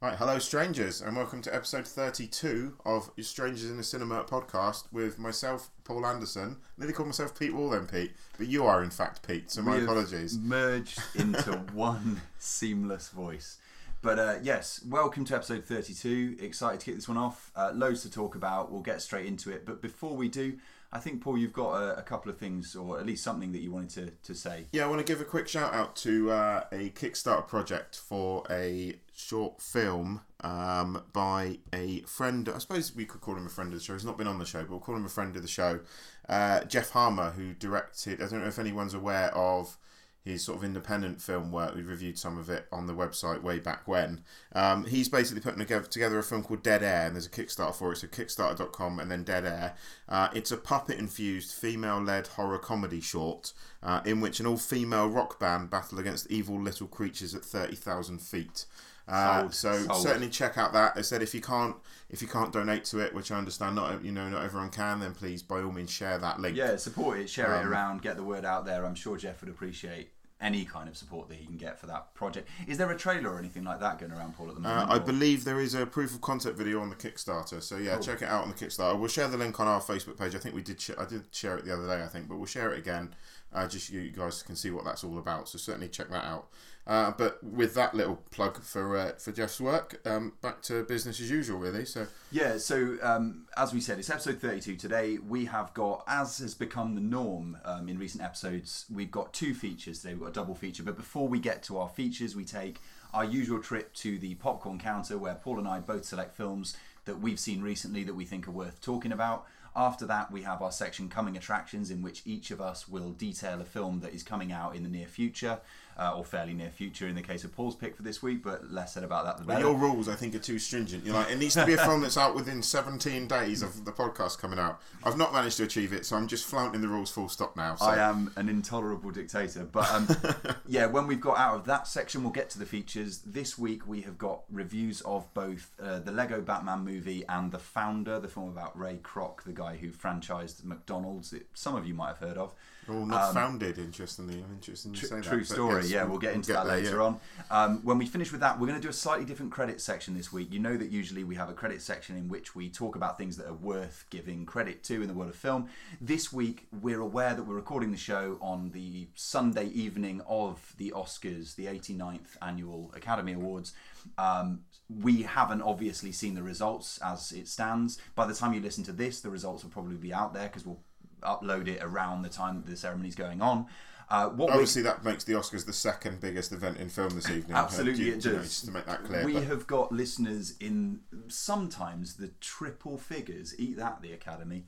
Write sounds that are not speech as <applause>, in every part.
Right, hello, strangers, and welcome to episode 32 of Strangers in the Cinema podcast with myself, Paul Anderson. I nearly called myself Pete Wall then, Pete, but you are in fact Pete, so my We apologies. Merged <laughs> into one seamless voice. But uh, yes, welcome to episode 32. Excited to get this one off. Uh, loads to talk about. We'll get straight into it. But before we do, I think, Paul, you've got a, a couple of things, or at least something that you wanted to, to say. Yeah, I want to give a quick shout out to uh, a Kickstarter project for a short film um, by a friend. I suppose we could call him a friend of the show. He's not been on the show, but we'll call him a friend of the show. Uh, Jeff Harmer, who directed. I don't know if anyone's aware of his sort of independent film work. We reviewed some of it on the website way back when. Um, he's basically putting together, a film called Dead Air, and there's a Kickstarter for it. So Kickstarter.com and then Dead Air. Uh, it's a puppet-infused, female-led horror comedy short uh, in which an all-female rock band battle against evil little creatures at thirty thousand feet. Uh, so Sold. certainly check out that. I said if you can't if you can't donate to it, which I understand not you know not everyone can, then please by all means share that link. Yeah, support it, share it Um, around, get the word out there. I'm sure Jeff would appreciate any kind of support that he can get for that project. Is there a trailer or anything like that going around, Paul, at the Uh, moment? I or- believe there is a proof of concept video on the Kickstarter, so yeah, Cool. check it out on the Kickstarter. We'll share the link on our Facebook page. I think we did. Sh- I did share it the other day, I think, but we'll share it again, uh, just so you guys can see what that's all about. So certainly check that out. Uh, but with that little plug for uh, for Jeff's work, um, back to business as usual, really. So Yeah, so um, as we said, it's episode 32 today. We have got, as has become the norm um, in recent episodes, we've got two features today. We've got a double feature. But before we get to our features, we take our usual trip to the popcorn counter where Paul and I both select films that we've seen recently that we think are worth talking about. After that, we have our section Coming Attractions, in which each of us will detail a film that is coming out in the near future, uh, or fairly near future in the case of Paul's pick for this week, but less said about that the better. your rules, I think, are too stringent. You're like, it needs to be a film that's out within 17 days of the podcast coming out. I've not managed to achieve it, so I'm just flaunting the rules full stop now. So. I am an intolerable dictator. But um, <laughs> yeah, when we've got out of that section, we'll get to the features. This week we have got reviews of both uh, the Lego Batman movie and The Founder, the film about Ray Kroc, the guy who franchised McDonald's. That some of you might have heard of. Oh, not founded, interestingly. I'm interested in you say that. Um, True story. yes, yeah, we'll get into get that there, later yeah. on. Um, when we finish with that, we're going to do a slightly different credit section this week. You know that usually we have a credit section in which we talk about things that are worth giving credit to in the world of film. This week, we're aware that we're recording the show on the Sunday evening of the Oscars, the 89th annual Academy Awards. Um, we haven't obviously seen the results as it stands. By the time you listen to this, the results will probably be out there because we'll upload it around the time that the ceremony's going on. Uh, what we- Obviously, that makes the Oscars the second biggest event in film this evening. Absolutely, You- it you know, does. just to make that clear. We but- have got listeners in sometimes the triple figures. Eat that, the Academy.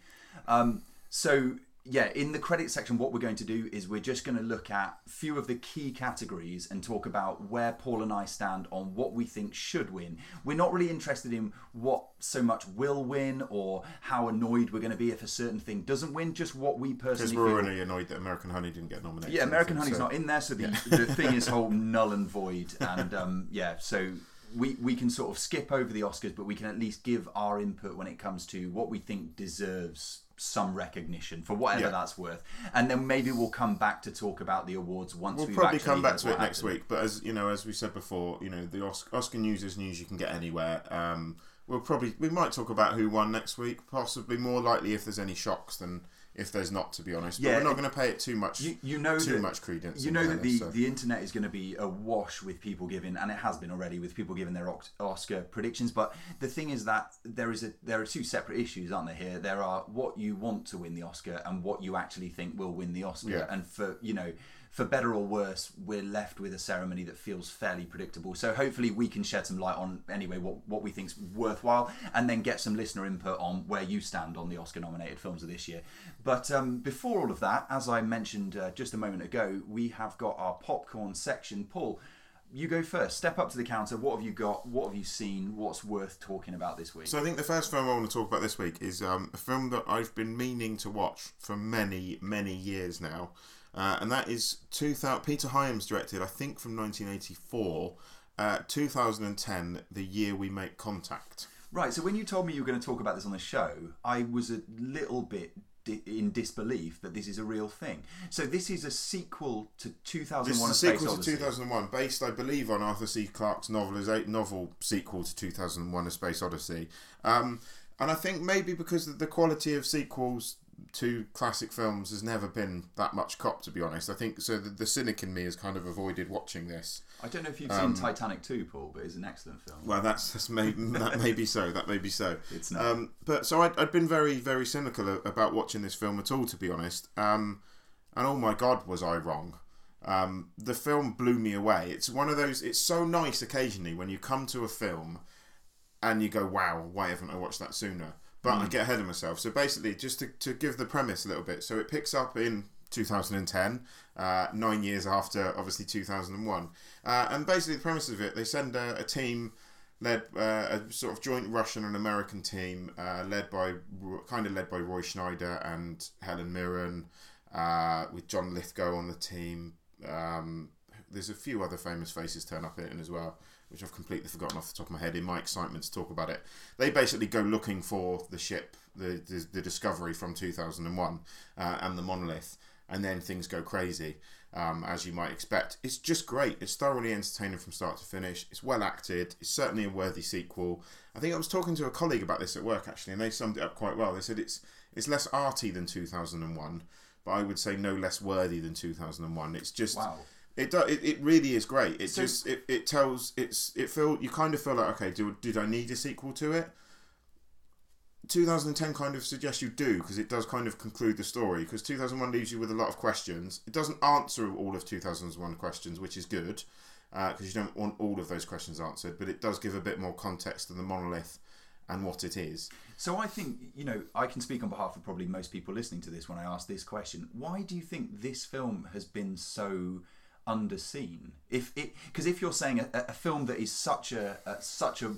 Um, so yeah, in the credit section, what we're going to do is we're just going to look at a few of the key categories and talk about where Paul and I stand on what we think should win. We're not really interested in what so much will win or how annoyed we're going to be if a certain thing doesn't win. Just what we personally Because we're already annoyed that American Honey didn't get nominated. Yeah, American Honey's so- not in there, so the, the thing is <laughs> whole null and void. And um, yeah, so we, we can sort of skip over the Oscars, but we can at least give our input when it comes to what we think deserves some recognition for whatever Yeah. that's worth. And then maybe we'll come back to talk about the awards once We'll we've probably come back to it next week. But as you know, as we said before, you know, the Oscar, Oscar news is news you can get anywhere. Um, we'll probably we might talk about who won next week. Possibly more likely if there's any shocks than if there's not. To be honest, but Yeah, we're not going to pay it too much. You, you know too that, much credence. You know that the, so. the internet is going to be awash with people giving, and it has been already with people giving their Oscar predictions. But the thing is that there is a there are two separate issues, aren't there? Here, there are what you want to win the Oscar and what you actually think will win the Oscar. Yeah. And for you know, for better or worse, we're left with a ceremony that feels fairly predictable. So hopefully we can shed some light on anyway what what we think's worthwhile, and then get some listener input on where you stand on the Oscar nominated films of this year. But um, before all of that, as I mentioned uh, just a moment ago, we have got our popcorn section. Paul, you go first. Step up to the counter. What have you got? What have you seen? What's worth talking about this week? So I think the first film I want to talk about this week is um, a film that I've been meaning to watch for many, many years now, uh, and that is 2000, Peter Hyams directed, I think from 1984, uh, 2010, the year we make contact. Right, so when you told me you were going to talk about this on the show, I was a little bit di- in disbelief that this is a real thing. So this is a sequel to 2001: This is A a sequel to Odyssey. 2001, based, I believe, on Arthur C. Clarke's novelisa- novel sequel to 2001: A Space Odyssey. Um, and I think maybe because of the quality of sequels to classic films has never been that much cop, to be honest. I think so. The, the cynic in me has kind of avoided watching this. I don't know if you've Um, seen Titanic 2, Paul, but it's an excellent film. Well, that's, that's may, <laughs> that may be so. That may be so. It's not. Um, but so I'd, I'd been very, very cynical about watching this film at all, to be honest. Um, and oh my God, was I wrong? Um, the film blew me away. It's one of those. It's so nice occasionally when you come to a film and you go, "Wow, why haven't I watched that sooner?" But I get ahead of myself. So basically, just to, to give the premise a little bit. So it picks up in 2010, uh, nine years after obviously 2001. Uh, and basically, the premise of it, they send a, a team led uh, a sort of joint Russian and American team, uh, led by kind of led by Roy Scheider and Helen Mirren, uh, with John Lithgow on the team. Um, there's a few other famous faces turn up in it as well, which I've completely forgotten off the top of my head in my excitement to talk about it. They basically go looking for the ship, the the, the Discovery from 2001, uh, and the Monolith, and then things go crazy. Um, as you might expect, it's just great. It's thoroughly entertaining from start to finish. It's well acted. It's certainly a worthy sequel. I think I was talking to a colleague about this at work actually, and they summed it up quite well. They said it's it's less arty than 2001, but I would say no less worthy than 2001. It's just Wow. It, do, it it really is great. It So- just it, it tells it's it feel you kind of feel like okay, do, did I need a sequel to it? 2010 kind of suggests you do because it does kind of conclude the story because 2001 leaves you with a lot of questions. It doesn't answer all of 2001 questions, which is good uh, because you don't want all of those questions answered, but it does give a bit more context to the monolith and what it is. So I think, you know, I can speak on behalf of probably most people listening to this when I ask this question. Why do you think this film has been so underseen? If it because if you're saying a, a film that is such a, a such a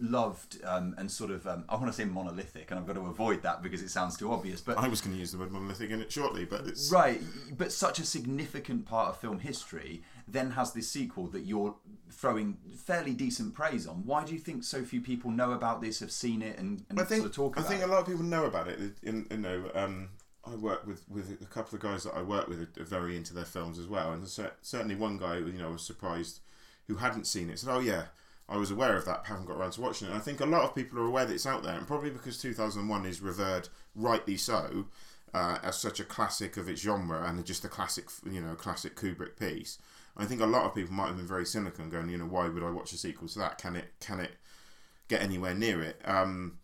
loved um, and sort of um, I want to say monolithic, and I've got to avoid that because it sounds too obvious. But I was going to use the word monolithic in it shortly, but it's Right, but such a significant part of film history then has this sequel that you're throwing fairly decent praise on. Why do you think so few people know about this, have seen it, and, and I think sort of talk I think it? a lot of people know about it. You know, um, I work with, with a couple of guys that I work with are very into their films as well, and cer- certainly one guy you know was surprised who hadn't seen it said, "Oh yeah, I was aware of that, but haven't got around to watching it." And I think a lot of people are aware that it's out there, and probably because 2001 is revered rightly so uh, as such a classic of its genre and just a classic, you know, classic Kubrick piece. I think a lot of people might have been very cynical and going, you know, why would I watch a sequel to that? Can it can it get anywhere near it? Um,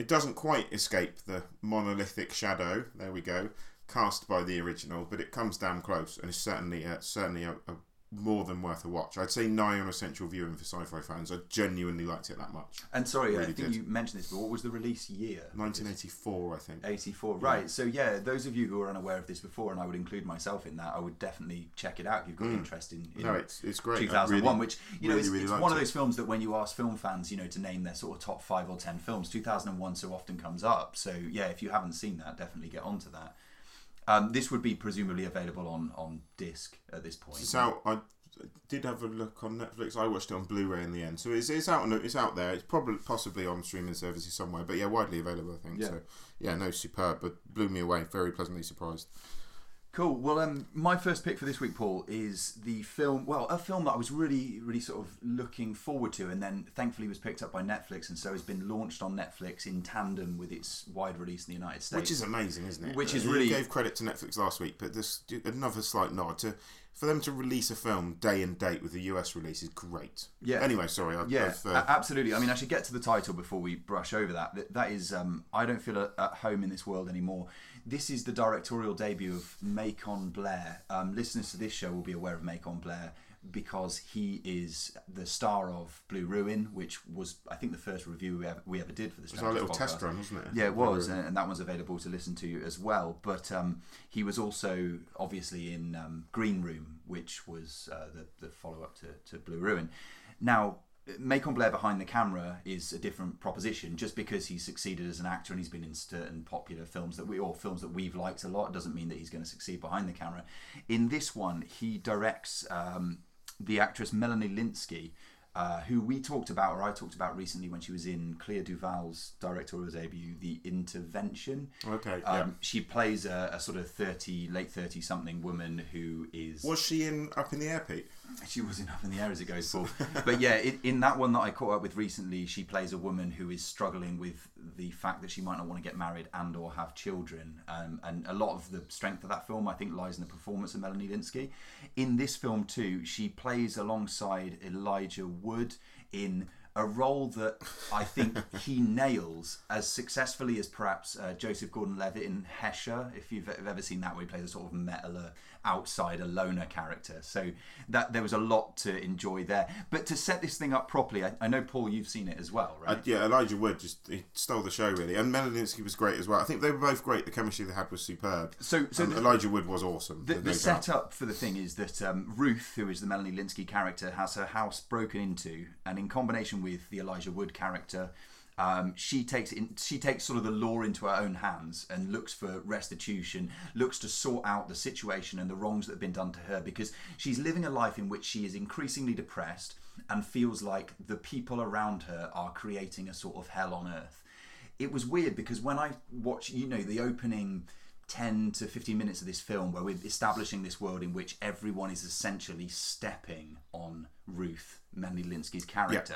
it doesn't quite escape the monolithic shadow. There we go, cast by the original, but it comes damn close, and it's certainly uh, certainly a, a more than worth a watch. I'd say nigh on essential viewing for sci-fi fans. I genuinely liked it that much. And sorry, I Really think did. you mentioned this, but what was the release year? 1984, I think. 84 right so yeah those of you who are unaware of this before and i would include myself in that i would definitely check it out if you've got interest in, in Mm. No, it's it's great. 2001 really- which you know really, it's liked one of those films that when you ask film fans you know to name their sort of top five or ten films 2001 so often comes up so yeah if you haven't seen that definitely get onto that um, this would be presumably available on on disc at this point So. I did have a look on Netflix. I watched it on Blu-ray in the end, so it's, it's out. On, it's out there. It's probably possibly on streaming services somewhere, but yeah, widely available. I think. Yeah. So yeah, no, superb, but blew me away. Very pleasantly surprised. Cool. Well, um, my first pick for this week, Paul, is the film. Well, a film that I was really, really sort of looking forward to, and then thankfully was picked up by Netflix, and so has been launched on Netflix in tandem with its wide release in the United States. Which is amazing, isn't it? Which is You really- gave credit to Netflix last week, but this another slight nod to for them to release a film day and date with the US release is great. Yeah. Anyway, sorry. I, Yeah, I've, uh, absolutely. I mean, I should get to the title before we brush over that. That, that is, um, I don't feel at home in this world anymore. This is the directorial debut of Macon Blair. Um, listeners to this show will be aware of Macon Blair because he is the star of Blue Ruin, which was, I think, the first review we ever, we ever did for this. it was our little podcast. test run, wasn't it? Yeah, it was, and and that one's available to listen to as well. But um, he was also obviously in um, Green Room, which was uh, the, the follow up to, to Blue Ruin. Now, Macon Blair behind the camera is a different proposition. Just because he's succeeded as an actor and he's been in certain popular films that we or films that we've liked a lot doesn't mean that he's going to succeed behind the camera. In this one, he directs um, the actress Melanie Lynskey. uh, who we talked about, or I talked about recently when she was in Clea DuVall's directorial debut, The Intervention. Okay, Um, yeah. She plays a, a sort of 30, late 30 something woman who is. Was she in Up in the Air, Pete? She wasn't up in the air as it goes, Paul. but yeah, in, in that one that I caught up with recently, she plays a woman who is struggling with the fact that she might not want to get married and or have children. Um, and a lot of the strength of that film, I think, lies in the performance of Melanie Lynskey. In this film too, she plays alongside Elijah Wood in a role that I think he nails as successfully as perhaps uh, Joseph Gordon-Levitt in Hesher, if you've e-, ever seen that, where he plays a sort of metaler, outsider, loner character. So that there was a lot to enjoy there. But to set this thing up properly, I, I know Paul, you've seen it as well, right? Uh, yeah, Elijah Wood just he stole the show really, and Melanie Lynskey was great as well. I think they were both great. The chemistry they had was superb. So- so the- Elijah Wood was awesome. The, the setup for the thing is that um, Ruth, who is the Melanie Lynskey character, has her house broken into, and in combination with the Elijah Wood character, um, she takes in, she takes sort of the law into her own hands and looks for restitution, looks to sort out the situation and the wrongs that have been done to her because she's living a life in which she is increasingly depressed and feels like the people around her are creating a sort of hell on earth. It was weird because when I watch, you know, the opening 10 to 15 minutes of this film where we're establishing this world in which everyone is essentially stepping on Ruth, Melanie Lynskey's character.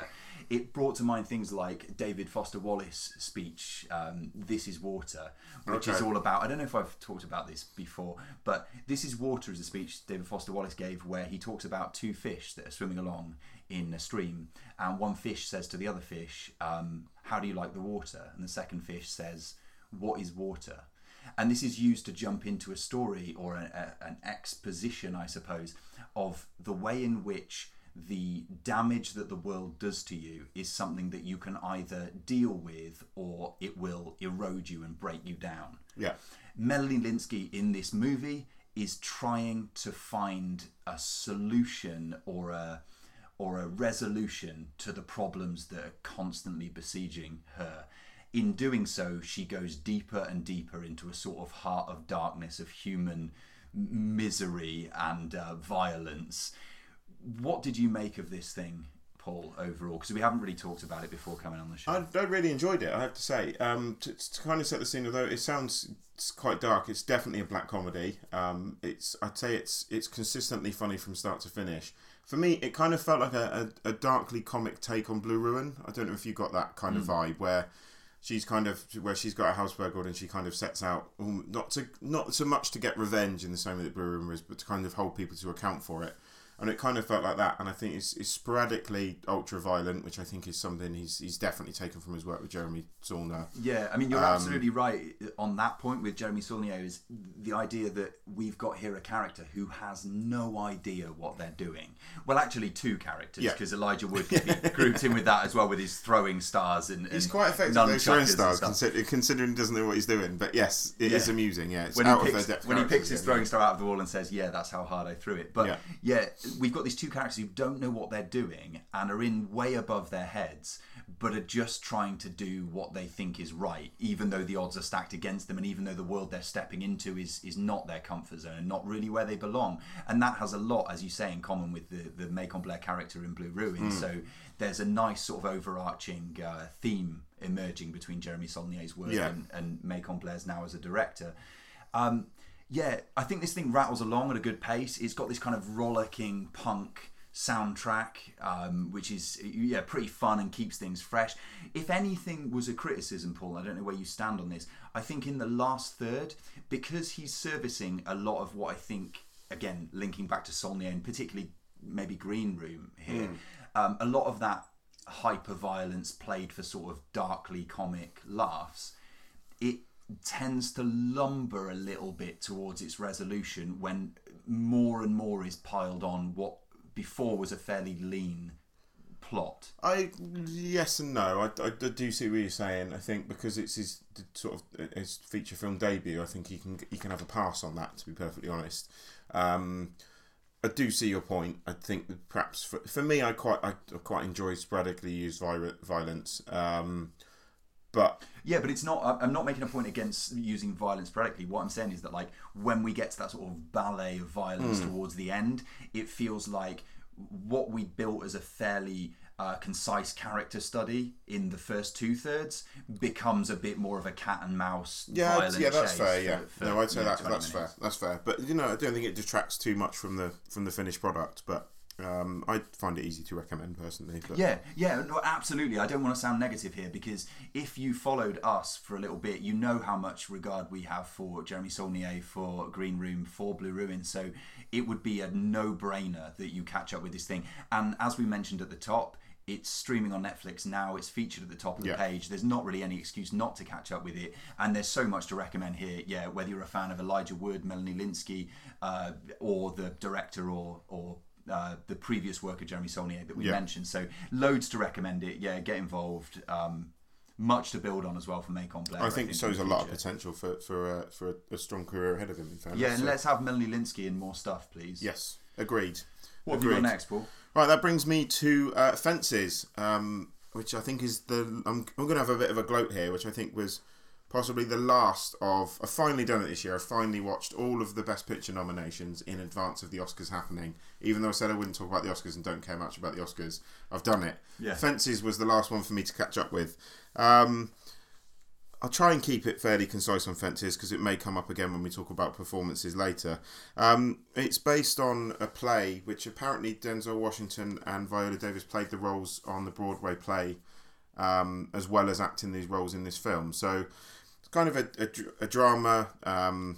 It brought to mind things like David Foster Wallace speech, um, This is Water, which is all about, I don't know if I've talked about this before, but This is Water is a speech David Foster Wallace gave where he talks about two fish that are swimming along in a stream, and one fish says to the other fish, um, How do you like the water? And the second fish says, What is water? and this is used to jump into a story or a, a, an exposition, I suppose, of the way in which the damage that the world does to you is something that you can either deal with or it will erode you and break you down. Yeah. Melanie Lynskey in this movie is trying to find a solution or a or a resolution to the problems that are constantly besieging her. In doing so, she goes deeper and deeper into a sort of heart of darkness of human misery and uh, violence. What did you make of this thing, Paul, overall? Because we haven't really talked about it before coming on the show. I, I really enjoyed it. I have to say, um, to, to kind of set the scene, although it sounds quite dark, it's definitely a black comedy. Um, it's I'd say it's it's consistently funny from start to finish. For me, it kind of felt like a, a, a darkly comic take on Blue Ruin. I don't know if you got that kind of vibe where she's kind of where she's got a house burgled and she kind of sets out um, not to not so much to get revenge in the same way that Blue Ruin is, but to kind of hold people to account for it. And it kind of felt like that, and I think it's, it's sporadically ultra violent, which I think is something he's he's definitely taken from his work with Jeremy Saulnier. Yeah, I mean, you're Um, absolutely right on that point with Jeremy Saulnier is the idea that we've got here a character who has no idea what they're doing. Well, actually, two characters Yeah. because Elijah Wood <laughs> grouped in with that as well with his throwing stars and He's quite effective at those throwing stars, consider, considering he doesn't know what he's doing. But yes, it is Yeah. amusing. Yeah, it's when out he of picks, when he picks his throwing yeah. star out of the wall and says, "Yeah, that's how hard I threw it." But Yeah. yeah. We've got these two characters who don't know what they're doing and are in way above their heads, but are just trying to do what they think is right, even though the odds are stacked against them, and even though the world they're stepping into is is not their comfort zone and not really where they belong. And that has a lot, as you say, in common with the the Macon Blair character in Blue Ruin. So there's a nice sort of overarching uh, theme emerging between Jeremy Saulnier's work Yeah. and, and Macon Blair's now as a director. Um, yeah, I think this thing rattles along at a good pace. It's got this kind of rollicking punk soundtrack, um, which is yeah pretty fun and keeps things fresh. If anything was a criticism, Paul, I don't know where you stand on this. I think in the last third, because he's servicing a lot of what I think, again, linking back to Saulnier and particularly maybe Green Room here, um, a lot of that hyper violence played for sort of darkly comic laughs it tends to lumber a little bit towards its resolution when more and more is piled on what before was a fairly lean plot. I yes and no. I, I, do see what you're saying. I think because it's his sort of his feature film debut, I think he can he can have a pass on that. To be perfectly honest, um, I do see your point. I think perhaps for, for me, I quite I quite enjoy sporadically used vi- violence. Um, but Yeah, but it's not. I'm not making a point against using violence sporadically. What I'm saying is that, like, when we get to that sort of ballet of violence towards the end, it feels like what we built as a fairly uh, concise character study in the first two thirds becomes a bit more of a cat and mouse. Yeah, violent yeah, that's fair. Yeah, for, no, I'd say you know, that 20 that's fair. That's fair. But you know, I don't think it detracts too much from the from the finished product. But um, I find it easy to recommend personally. But Yeah, yeah, no, absolutely. I don't want to sound negative here because if you followed us for a little bit, you know how much regard we have for Jeremy Saulnier, for Green Room, for Blue Ruin. So it would be a no-brainer that you catch up with this thing. And as we mentioned at the top, it's streaming on Netflix now. It's featured at the top of the Yeah. page. There's not really any excuse not to catch up with it, and there's so much to recommend here. Yeah, whether you're a fan of Elijah Wood, Melanie Lynskey, uh, or the director, or or uh, the previous work of Jeremy Saulnier that we Yeah. mentioned. So loads to recommend it. Yeah, get involved. Um, much to build on as well for Macon Blair. I think in shows a lot of potential for for uh, for a, a strong career ahead of him. In fairness. Yeah, and So- let's have Melanie Lynskey in more stuff, please. yes, agreed. What have you got next, Paul? Right, that brings me to uh, Fences, um, which I think is the. I'm, I'm going to have a bit of a gloat here, which I think was possibly the last of. I've finally done it this year. I've finally watched all of the Best Picture nominations in advance of the Oscars happening. Even though I said I wouldn't talk about the Oscars and don't care much about the Oscars, I've done it. Yeah. Fences was the last one for me to catch up with. Um, I'll try and keep it fairly concise on fences because it may come up again when we talk about performances later. Um, it's based on a play which apparently Denzel Washington and Viola Davis played the roles on the Broadway play um, as well as acting these roles in this film. So kind of a, a, a drama um,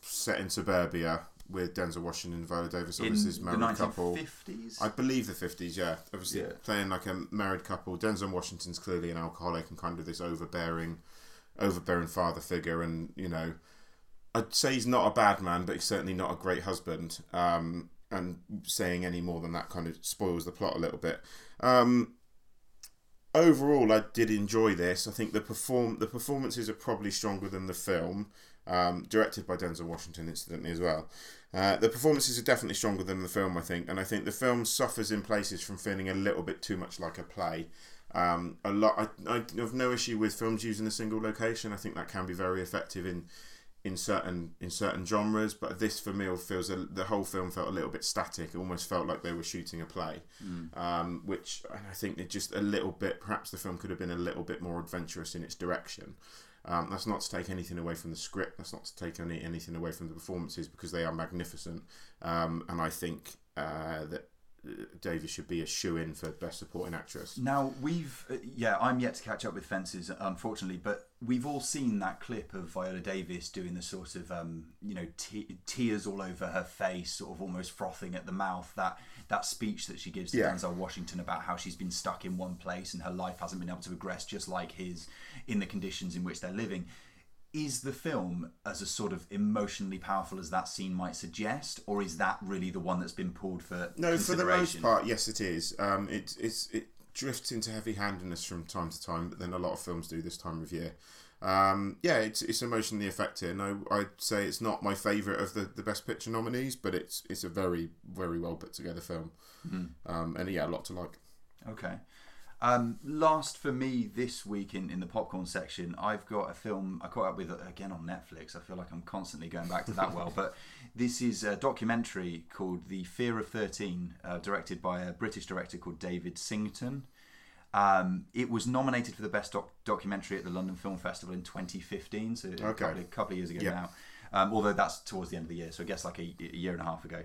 set in suburbia with Denzel Washington and Viola Davis, In obviously this the married couple. 1950s? I believe the fifties, yeah. Obviously Yeah. playing like a married couple. Denzel Washington's clearly an alcoholic and kind of this overbearing, overbearing father figure, and you know, I'd say he's not a bad man, but he's certainly not a great husband. Um, and saying any more than that kind of spoils the plot a little bit. Um, overall, I did enjoy this. I think the perform the performances are probably stronger than the film. Um, directed by Denzel Washington, incidentally as well. Uh, the performances are definitely stronger than the film, I think, and I think the film suffers in places from feeling a little bit too much like a play. Um, a lot. I, I have no issue with films using a single location. I think that can be very effective in in certain in certain genres. But this, for me, feels a, the whole film felt a little bit static. It almost felt like they were shooting a play, um, which and I think it just a little bit. Perhaps the film could have been a little bit more adventurous in its direction. Um, that's not to take anything away from the script. That's not to take any, anything away from the performances because they are magnificent. Um, and I think uh, that Davis should be a shoe in for best supporting actress. Now we've uh, yeah, I'm yet to catch up with Fences, unfortunately, but we've all seen that clip of Viola Davis doing the sort of um, you know te- tears all over her face, sort of almost frothing at the mouth. That that speech that she gives to Yeah. Denzel Washington about how she's been stuck in one place and her life hasn't been able to progress, just like his, in the conditions in which they're living. Is the film as a sort of emotionally powerful as that scene might suggest, or is that really the one that's been pulled for No, for the most part, yes, it is. Um, it it's it drifts into heavy-handedness from time to time, but then a lot of films do this time of year. Um, yeah, it's it's emotionally effective. No, I'd say it's not my favourite of the, the best picture nominees, but it's it's a very very well put together film. Um, and yeah, a lot to like. Okay. Um, last for me this week in, in the popcorn section, I've got a film I caught up with again on Netflix. I feel like I'm constantly going back to that well, but <laughs> this is a documentary called The Fear of 13, uh, directed by a British director called David Singleton. Um, it was nominated for the best doc- documentary at the London Film Festival in 2015, so a couple, of, couple of years ago Yeah. now. Um, although that's towards the end of the year, so I guess like a, a year and a half ago.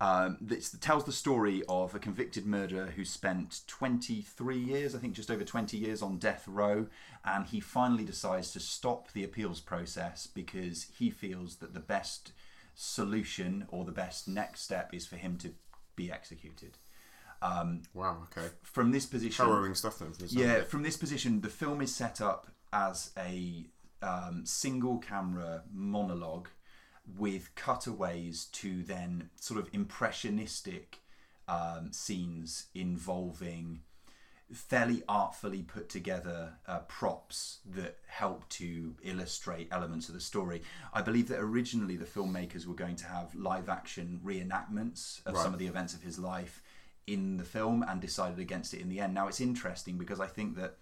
Um, this tells the story of a convicted murderer who spent 23 years, I think just over 20 years, on death row, and he finally decides to stop the appeals process because he feels that the best solution or the best next step is for him to be executed. Um, Wow. Okay. from this position, Harrowing stuff then. From yeah, from this position, the film is set up as a um, single camera monologue with cutaways to then sort of impressionistic um, scenes involving fairly artfully put together uh, props that help to illustrate elements of the story. I believe that originally the filmmakers were going to have live action reenactments of Right. some of the events of his life in the film and decided against it in the end. Now it's interesting because I think that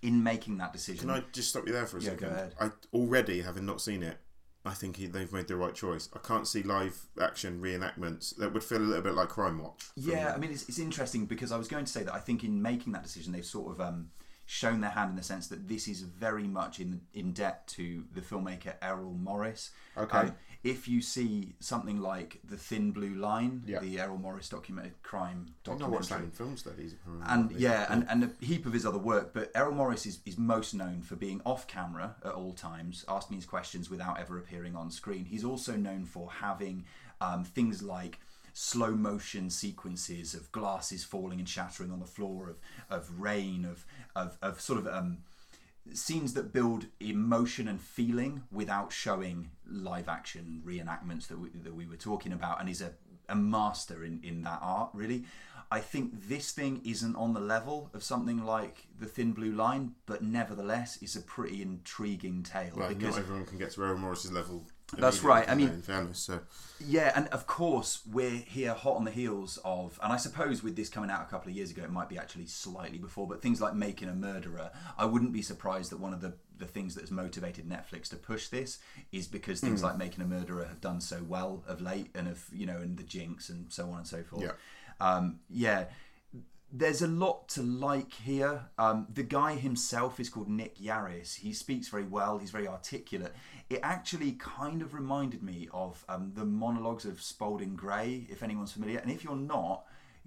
in making that decision, Can I just stop you there for a Yeah, second? go ahead. I already, having not seen it, I think he, they've made the right choice. I can't see live action reenactments that would feel a little bit like Crime Watch. Yeah, I mean, it's, it's interesting because I was going to say that I think in making that decision, they've sort of um, shown their hand in the sense that this is very much in in debt to the filmmaker Errol Morris. Okay. Um, if you see something like The Thin Blue Line, Yeah. the Errol Morris documented crime I've not watched that documentary, in film studies. I and yeah, and, and a heap of his other work. But Errol Morris is, is most known for being off camera at all times, asking his questions without ever appearing on screen. He's also known for having um, things like slow motion sequences of glasses falling and shattering on the floor, of of rain, of of, of sort of um, scenes that build emotion and feeling without showing live action reenactments that we, that we were talking about and is a, a master in, in that art really i think this thing isn't on the level of something like the thin blue line but nevertheless is a pretty intriguing tale Well, because not everyone can get to Errol Morris's level. That's right, I mean- in fairness, so Yeah, and of course we're here hot on the heels of, and I suppose with this coming out a couple of years ago, it might be actually slightly before, but things like Making a Murderer, I wouldn't be surprised that one of the the things that has motivated Netflix to push this is because things Hmm. like Making a Murderer have done so well of late, and of you know, and the Jinx and so on and so forth. Yeah. Um, yeah. There's a lot to like here. Um, the guy himself is called Nick Yarris. He speaks very well. He's very articulate. It actually kind of reminded me of um, the monologues of Spalding Gray, if anyone's familiar. And if you're not,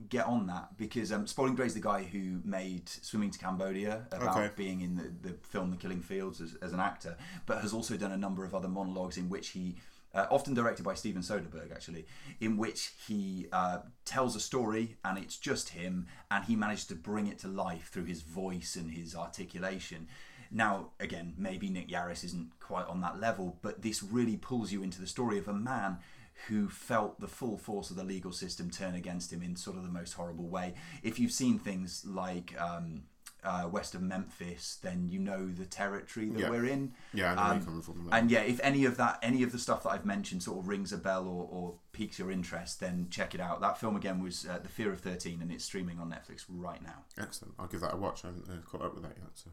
get on that because um, Spalding Gray's the guy who made Swimming to Cambodia about Okay. being in the, the film The Killing Fields as, as an actor, but has also done a number of other monologues in which he, uh, often directed by Steven Soderbergh actually, in which he uh, tells a story and it's just him and he managed to bring it to life through his voice and his articulation. Now, again, maybe Nick Yarris isn't quite on that level, but this really pulls you into the story of a man who felt the full force of the legal system turn against him in sort of the most horrible way. If you've seen things like um, uh, West of Memphis, then you know the territory that Yeah. we're in. yeah, I know Um, you're coming from. on that. And yeah, if any of that, any of the stuff that I've mentioned sort of rings a bell or, or piques your interest, then check it out. That film again was uh, The Fear of 13 and it's streaming on Netflix right now. Excellent. I'll give that a watch. I haven't uh, caught up with that yet. So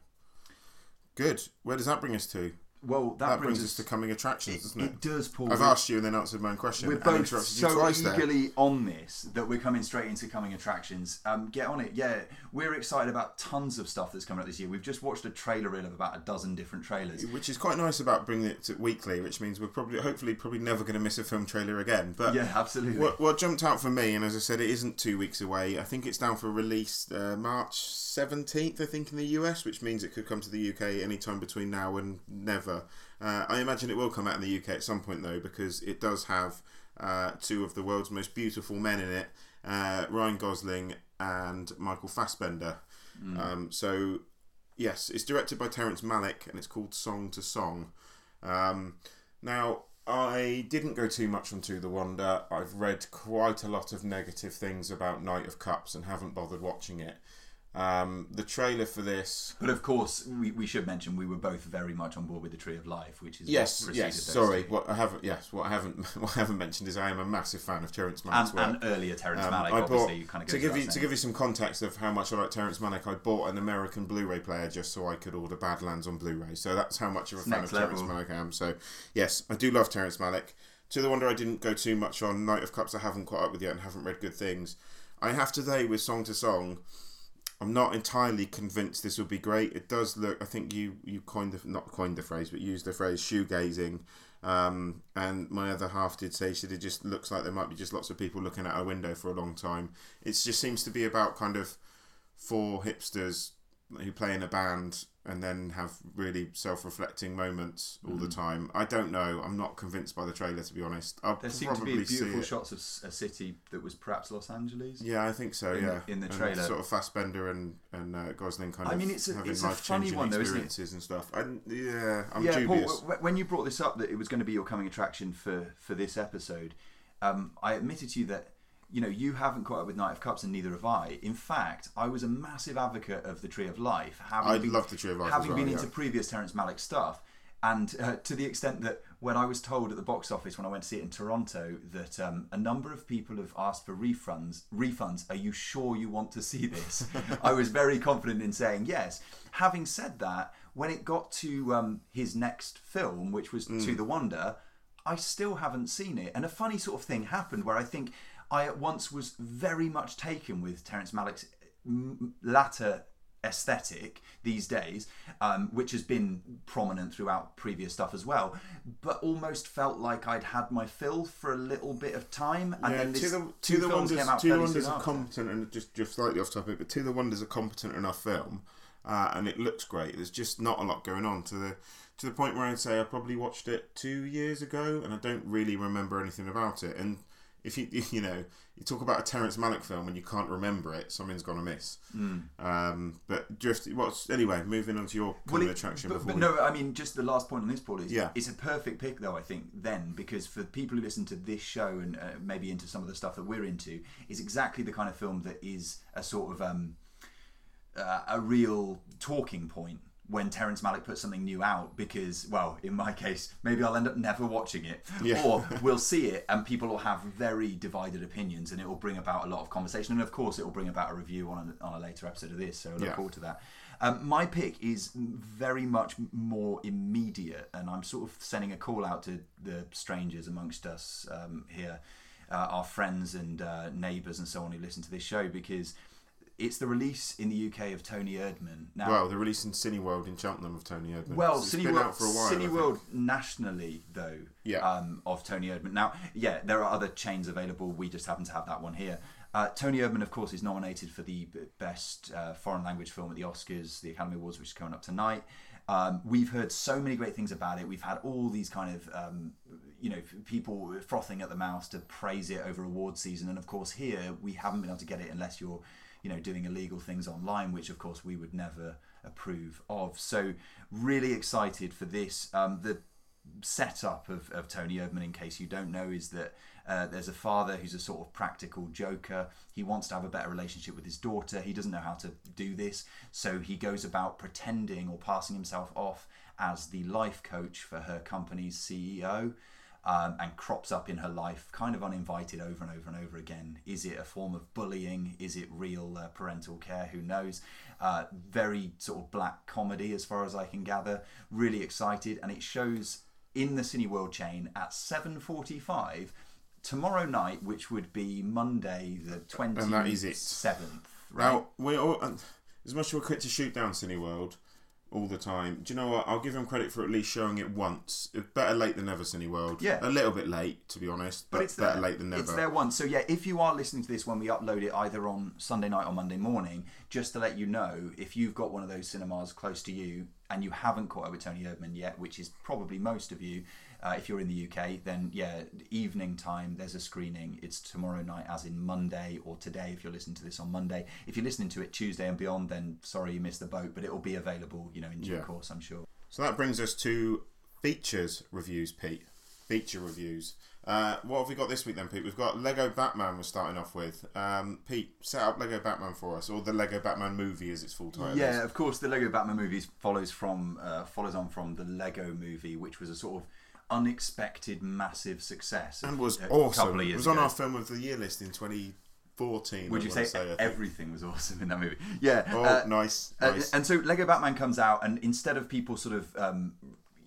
good. Where does that bring us to? Well, that, That, brings, us to coming attractions, doesn't it? It does, Paul. I've asked you and then answered my own question. We're both so twice there. eagerly on this that we're coming straight into coming attractions. Um, get on it, yeah. We're excited about tons of stuff that's coming up this year. We've just watched a trailer reel of about a dozen different trailers. Which is quite nice about bringing it to weekly, which means we're probably, hopefully, probably never going to miss a film trailer again. But Yeah, absolutely. What, what jumped out for me, and as I said, it isn't two weeks away. I think it's down for release uh, March 17th, I think, in the US, which means it could come to the UK anytime between now and never. Uh, I imagine it will come out in the UK at some point, though, because it does have uh, two of the world's most beautiful men in it uh, Ryan Gosling and Michael Fassbender. Um, so, yes, it's directed by Terrence Malick, and it's called Song to Song. Um, now, I didn't go too much onto the Wonder. I've read quite a lot of negative things about Knight of Cups and haven't bothered watching it. Um, the trailer for this. But of course, we, we should mention we were both very much on board with the Tree of Life, which is Yes, yes. Sorry, two. what I haven't. Yes, what I haven't. <laughs> What I haven't mentioned is I am a massive fan of Terrence Malick's and, work. and earlier Terrence Um, Malick, I obviously, bought kind of to give you to give you some context of how much I like Terrence Malick. I bought an American Blu-ray player just so I could order Badlands on Blu-ray. So that's how much of a fan next of Terrence. Malick I am. So yes, I do love Terrence Malick. To the wonder I didn't go too much on Knight of Cups. I haven't caught up with yet and haven't read good things. I have today with Song to Song. I'm not entirely convinced this will be great. It does look. I think you you coined the not coined the phrase, but used the phrase shoegazing. Um, and my other half did say she it just looks like there might be just lots of people looking out a window for a long time. It just seems to be about kind of four hipsters who play in a band and then have really self-reflecting moments all Mm. the time. I don't know. I'm not convinced by the trailer to be honest. I'll There seem to probably be beautiful shots of a city that was perhaps Los Angeles. Yeah, I think so. in- yeah, in the And trailer. sort of Fassbender and and uh, Gosling kind of. I mean, it's a- having it's a funny one though, isn't it? and stuff. Yeah, I'm yeah, dubious. Paul, when you brought this up that it was going to be your coming attraction for for this episode, um, I admitted to you that you know you haven't caught up with Knight of Cups and neither have I. In fact, I was a massive advocate of the Tree of Life. Having I been, love the Tree of Life having well, been yeah. into previous Terrence Malick stuff. And uh, to the extent that when I was told at the box office when I went to see it in Toronto that um, a number of people have asked for refunds, refunds. Are you sure you want to see this? <laughs> I was very confident in saying yes. Having said that, when it got to um, his next film, which was Mm. To the Wonder, I still haven't seen it. And a funny sort of thing happened where I think I at once was very much taken with Terrence Malick's latter aesthetic these days, um, which has been prominent throughout previous stuff as well, but almost felt like I'd had my fill for a little bit of time, and Yeah, then to this, the, two to the wonders, came out fairly wonders are competent and just just slightly off topic, but to the wonders are competent enough film, uh, and it looks great. There's just not a lot going on to the to the point where I'd say I probably watched it two years ago, and I don't really remember anything about it. And if you <laughs> you know you talk about a Terrence Malick film and you can't remember it, something's gone amiss. Hmm. Um, but just what's anyway, moving on to your Well, it- attraction but, before. but we- no, I mean, just the last point on this, Paul, is Yeah. it's a perfect pick, though, I think, then, because for people who listen to this show and uh, maybe into some of the stuff that we're into, is exactly the kind of film that is a sort of um, uh, a real talking point when Terrence Malick puts something new out because, well, in my case, maybe I'll end up never watching it. Yeah. Or we'll see it and people will have very divided opinions and it will bring about a lot of conversation. And of course, it will bring about a review on a, on a later episode of this. So I look Yeah. forward to that. Um, my pick is very much more immediate, and I'm sort of sending a call out to the strangers amongst us um, here, uh, our friends and uh, neighbours and so on who listen to this show, because it's the release in the UK of Toni Erdmann. Now, well, they're releasing Cineworld in Cheltenham of Toni Erdmann. well, it's been Cineworld, out for a while. Cineworld nationally, though, Yeah. um, of Toni Erdmann. Now, yeah, there are other chains available. We just happen to have that one here. Uh, Toni Erdmann, of course, is nominated for the best uh, foreign language film at the Oscars, the Academy Awards, which is coming up tonight. Um, we've heard so many great things about it. We've had all these kind of, um, you know, people frothing at the mouth to praise it over award season. And of course, here we haven't been able to get it unless you're, you know, doing illegal things online, which of course we would never approve of. So, really excited for this. Um, the setup of, of Toni Erdmann, in case you don't know, is that uh, there's a father who's a sort of practical joker. He wants to have a better relationship with his daughter. He doesn't know how to do this, so he goes about pretending or passing himself off as the life coach for her company's CEO. Um, and crops up in her life kind of uninvited over and over and over again. Is it a form of bullying? Is it real uh, parental care? Who knows? Uh, very sort of black comedy as far as I can gather. Really excited, and it shows in the Cineworld chain at 7:45 tomorrow night, which would be Monday the 27th. And that is it. Right? Now, we all, as much as we're quick to shoot down Cineworld all the time, do you know what? I'll give him credit for at least showing it once. Better late than never, Cineworld. Yeah. A little bit late, to be honest, but, but it's better there. late than never. It's there once. So yeah, if you are listening to this when we upload it either on Sunday night or Monday morning, just to let you know, if you've got one of those cinemas close to you and you haven't caught up with Toni Erdmann yet, which is probably most of you, uh, if you're in the UK, then yeah, evening time there's a screening. It's tomorrow night, as in Monday, or today if you're listening to this on Monday. If you're listening to it Tuesday and beyond, then sorry you missed the boat, but it will be available, you know, in due Yeah. course, I'm sure. So that brings us to features reviews, Pete. Feature reviews. Uh, what have we got this week then, Pete? We've got Lego Batman. We're starting off with. Um, Pete, set up Lego Batman for us, or the Lego Batman movie, as its full title. Yeah, is. of course. The Lego Batman movies follows from uh, follows on from the Lego movie, which was a sort of unexpected, massive success. and was a awesome. Couple of It years was on ago. our film of the year list in 2014. Would I you wanna say, everything was awesome in that movie? Yeah. Oh, uh, nice, uh, and so Lego Batman comes out, and instead of people sort of, um,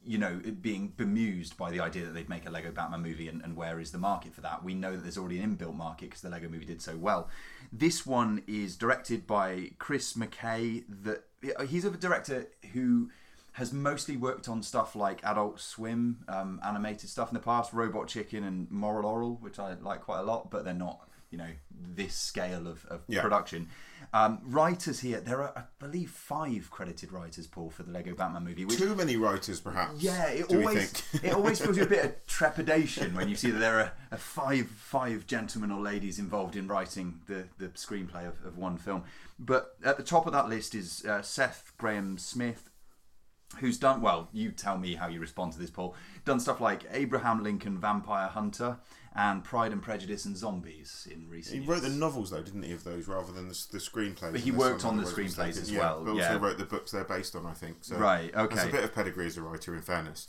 you know, being bemused by the idea that they'd make a Lego Batman movie and, and where is the market for that, we know that there's already an inbuilt market because the Lego movie did so well. This one is directed by Chris McKay. That he's a director who has mostly worked on stuff like Adult Swim, um, animated stuff in the past, Robot Chicken and Moral Orel, which I like quite a lot, but they're not, you know, this scale of, of Yeah. production. Um, writers here, there are, I believe, five credited writers, Paul, for the Lego Batman movie. Which, Too many writers, perhaps. yeah, it always <laughs> it always feels you a bit of <laughs> trepidation when you see that there are uh, five five gentlemen or ladies involved in writing the, the screenplay of, of one film. But at the top of that list is uh, Seth Grahame-Smith, who's done well. You tell me how you respond to this, Paul. Done stuff like Abraham Lincoln Vampire Hunter and Pride and Prejudice and Zombies in recent. He years. wrote the novels, though, didn't he, of those, rather than the, the screenplays? But he worked on the screenplays as yeah, well, But also yeah. wrote the books they're based on, I think. So Right, That's okay. a bit of pedigree as a writer, in fairness.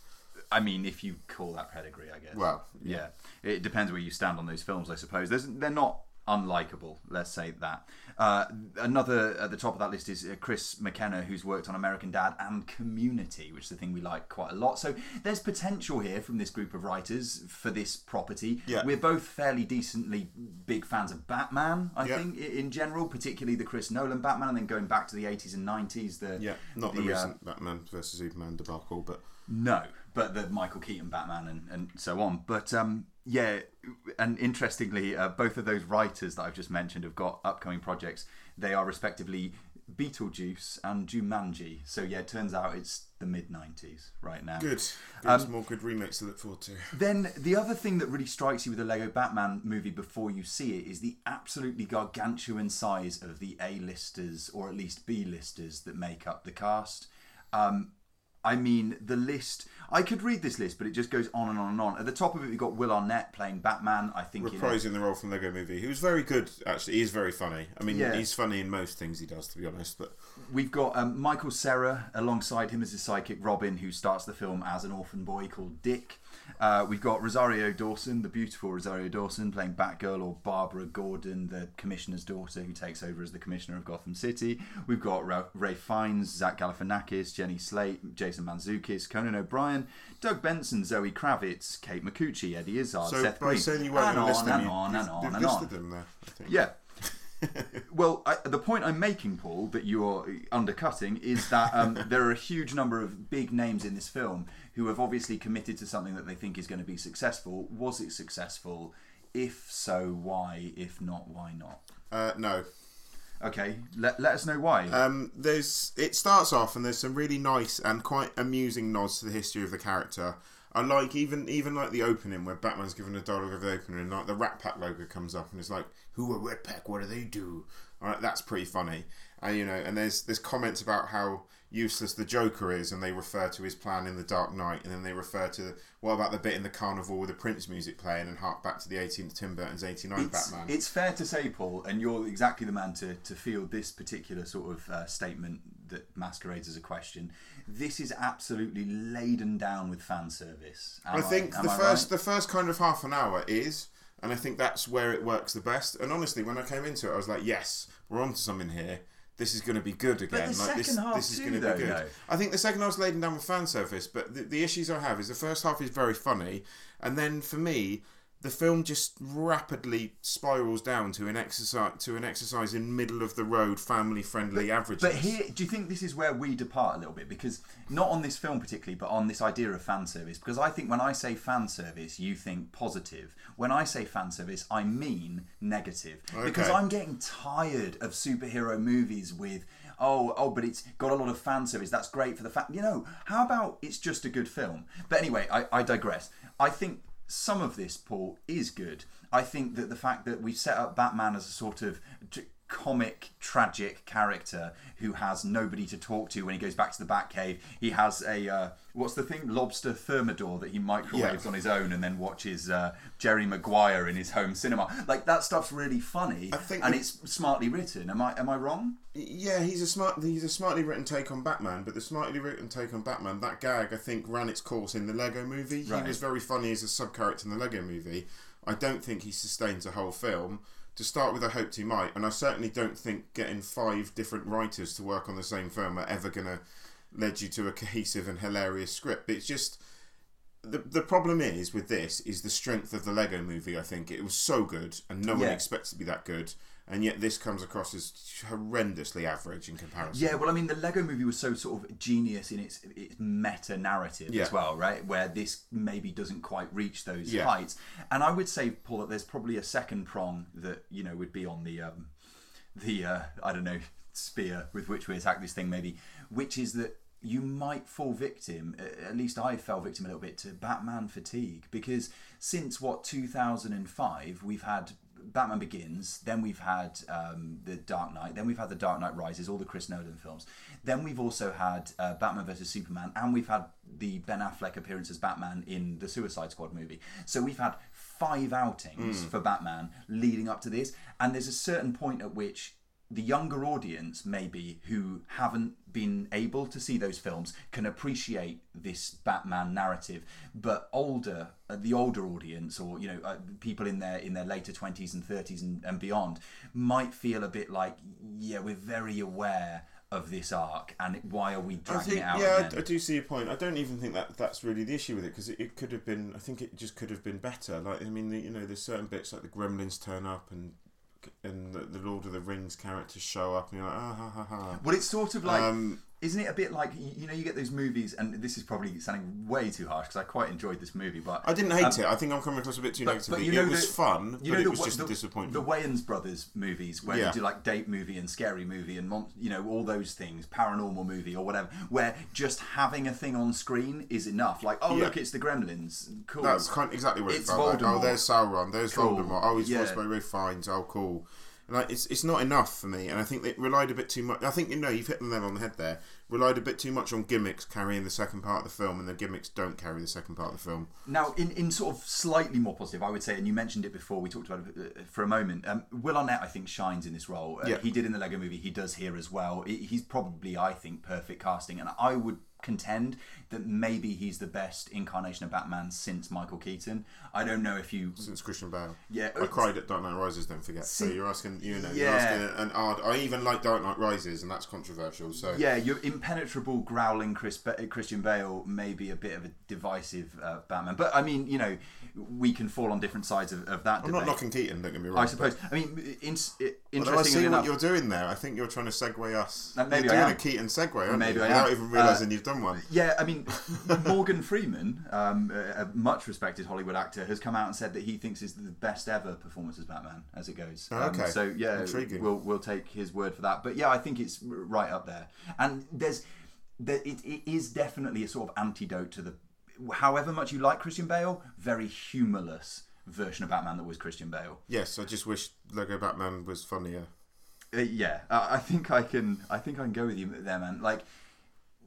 I mean, if you call that pedigree, I guess. Well, yeah, it depends where you stand on those films, I suppose. There's, they're not unlikable. Let's say that. Uh, another at the top of that list is uh, Chris McKenna, who's worked on American Dad and Community, which is the thing we like quite a lot. So there's potential here from this group of writers for this property. Yeah. We're both fairly decently big fans of Batman, I Yeah. think, in general, particularly the Chris Nolan Batman, and then going back to the 80s and 90s. The Yeah, not the, the, uh, recent Batman versus Superman debacle, but no, but the Michael Keaton Batman and, and so on. But um, yeah, and interestingly, uh, both of those writers that I've just mentioned have got upcoming projects. They are respectively Beetlejuice and Jumanji. So yeah, it turns out it's the mid 90s right now. good. Good Um, more good remakes to look forward to. Then the other thing that really strikes you with the Lego Batman movie before you see it is the absolutely gargantuan size of the A-listers or at least B-listers that make up the cast. Um, I mean, the list. I could read this list, but it just goes on and on and on. At the top of it, we've got Will Arnett playing Batman. I think in a- Reprising the role from Lego Movie. He was very good, actually. He's very funny. I mean, Yeah. he's funny in most things he does, to be honest. But We've got um, Michael Cera alongside him as his psychic Robin, who starts the film as an orphan boy called Dick. Uh, we've got Rosario Dawson, the beautiful Rosario Dawson, playing Batgirl, or Barbara Gordon, the commissioner's daughter, who takes over as the commissioner of Gotham City. We've got Ra- Ralph Fiennes, Zach Galifianakis, Jenny Slate, Jason Mantzoukas, Conan O'Brien, Doug Benson, Zoe Kravitz, Kate Micucci, Eddie Izzard, so Seth by Green, saying you weren't and on them, and you, on and on and listed on. them there. I think. Yeah. <laughs> well, I, the point I'm making, Paul, that you're undercutting is that um, <laughs> there are a huge number of big names in this film who have obviously committed to something that they think is going to be successful. Was it successful? If so, why? If not, why not? Uh, no. Okay, let, let us know why. Um, there's it starts off and there's some really nice and quite amusing nods to the history of the character. I like even even like the opening where Batman's given a dialogue of the opening and like the Rat Pack logo comes up and it's like, "Who are Rat Pack? What do they do?" All right, that's pretty funny. And you know, and there's there's comments about how useless the Joker is, and they refer to his plan in the Dark Knight, and then they refer to what about the bit in the carnival with the Prince music playing, and hark back to the 18th Tim Burton's 89 it's, Batman. it's fair to say, Paul, and you're exactly the man to, to field this particular sort of uh, statement that masquerades as a question. This is absolutely laden down with fan service. Am I think am the I first right? the first kind of half an hour is, and I think that's where it works the best. And honestly, when I came into it, I was like, yes, we're onto something here. This is going to be good again. But the like this, second half this is too, going to though, be good. no? I think the second half's laden down with fan service, but the, the issues I have is the first half is very funny, and then for me, the film just rapidly spirals down to an exercise to an exercise in middle of the road, family friendly averages. But here, do you think this is where we depart a little bit? Because not on this film particularly, but on this idea of fan service. Because I think when I say fan service, you think positive. When I say fan service, I mean negative. Because I'm getting tired of superhero movies with. Oh, oh, but it's got a lot of fan service. That's great for the fan. You know, how about it's just a good film? But anyway, I, I digress. I think some of this, Paul, is good. I think that the fact that we've set up Batman as a sort of comic, tragic character who has nobody to talk to when he goes back to the Batcave. He has a uh, what's the thing, lobster thermidor that he microwaves Yeah. on his own and then watches uh, Jerry Maguire in his home cinema. Like that stuff's really funny I think and it's smartly written. Am I am I wrong? Yeah, he's a smart. He's a smartly written take on Batman, but the smartly written take on Batman, that gag, I think, ran its course in the Lego Movie. Right. He was very funny as a sub character in the Lego Movie. I don't think he sustains a whole film. To start with, I hoped he might, and I certainly don't think getting five different writers to work on the same film are ever going to lead you to a cohesive and hilarious script. It's just the the problem is with this is the strength of the Lego Movie. I think it was so good, and no one Yeah. expects to be that good, and yet this comes across as horrendously average in comparison. Yeah, well, I mean, the Lego Movie was so sort of genius in its its meta narrative Yeah. as well, right? Where this maybe doesn't quite reach those Yeah. heights. And I would say, Paul, that there's probably a second prong that you know would be on the um, the uh, I don't know spear with which we attack this thing, maybe, which is that you might fall victim. At least I fell victim a little bit to Batman fatigue because since what 2005 we've had Batman Begins, then we've had um, the Dark Knight, then we've had the Dark Knight Rises, all the Chris Nolan films. Then we've also had uh, Batman vs Superman, and we've had the Ben Affleck appearance as Batman in the Suicide Squad movie. So we've had five outings for Batman leading up to this, and there's a certain point at which the younger audience, maybe who haven't been able to see those films, can appreciate this Batman narrative. But older, uh, the older audience, or you know, uh, people in their in their later twenties and thirties and, and beyond, might feel a bit like, yeah, we're very aware of this arc, and why are we dragging think, it out? yeah? I, I do see your point. I don't even think that that's really the issue with it because it, it could have been. I think it just could have been better. Like I mean, the, you know, there's certain bits like the Gremlins turn up and and the, the Lord of the Rings characters show up, and you're like, ah ha ha ha. Well, it's sort of like, Um, isn't it a bit like you know you get those movies, and this is probably sounding way too harsh because I quite enjoyed this movie, but I didn't hate Um, it. I think I'm coming across a bit too but- negatively. but you know it was fun, you but know it the, was wa- just the, a disappointment. The Wayans brothers movies where Yeah. they do like date movie and scary movie and mon- you know all those things, paranormal movie or whatever, where just having a thing on screen is enough. Like, oh Yeah. look, it's the Gremlins. Cool. That's kind of exactly what it It's felt like. Oh, Voldemort. there's Sauron. There's Cool. Voldemort. Oh, he's Yeah. voiced by Ralph Fiennes. Oh, cool. And like, it's it's not enough for me, and I think they relied a bit too much. I think you know you've hit the nail on the head there. Relied a bit too much on gimmicks carrying the second part of the film, and the gimmicks don't carry the second part of the film. Now, in, in sort of slightly more positive, I would say, and you mentioned it before, we talked about it uh, for a moment. Um, Will Arnett, I think, shines in this role. Uh, Yeah. He did in the Lego movie, he does here as well. He's probably, I think, perfect casting. And I would contend that maybe he's the best incarnation of Batman since Michael Keaton. I don't know if you. Since Christian Bale, Yeah, I cried at Dark Knight Rises. Don't forget. so you're asking, you know, you're asking an odd. I even like Dark Knight Rises, and that's controversial. So Yeah, your impenetrable growling Chris Christian Bale may be a bit of a divisive uh, Batman, but I mean, you know, we can fall on different sides of, of that I'm debate. not knocking Keaton. Don't get me wrong. I suppose. I mean, in, But, but I see enough, what you're doing there. I think you're trying to segue us. Maybe you're I doing am. a Keaton segue, aren't Maybe you? I Without even realizing Uh, you've done one. Yeah, I mean, <laughs> Morgan Freeman, um, a much respected Hollywood actor, has come out and said that he thinks is the best ever performance as Batman as it goes. Oh, Um, okay. so yeah, Intriguing. we'll we'll we'll take his word for that. But yeah, I think it's right up there. And there's there, it, it is definitely a sort of antidote to the however much you like Christian Bale, very humorless version of Batman that was Christian Bale. Yes, I just wish Lego Batman was funnier. Uh, yeah, uh, I think I can. I think I can go with you there, man. Like,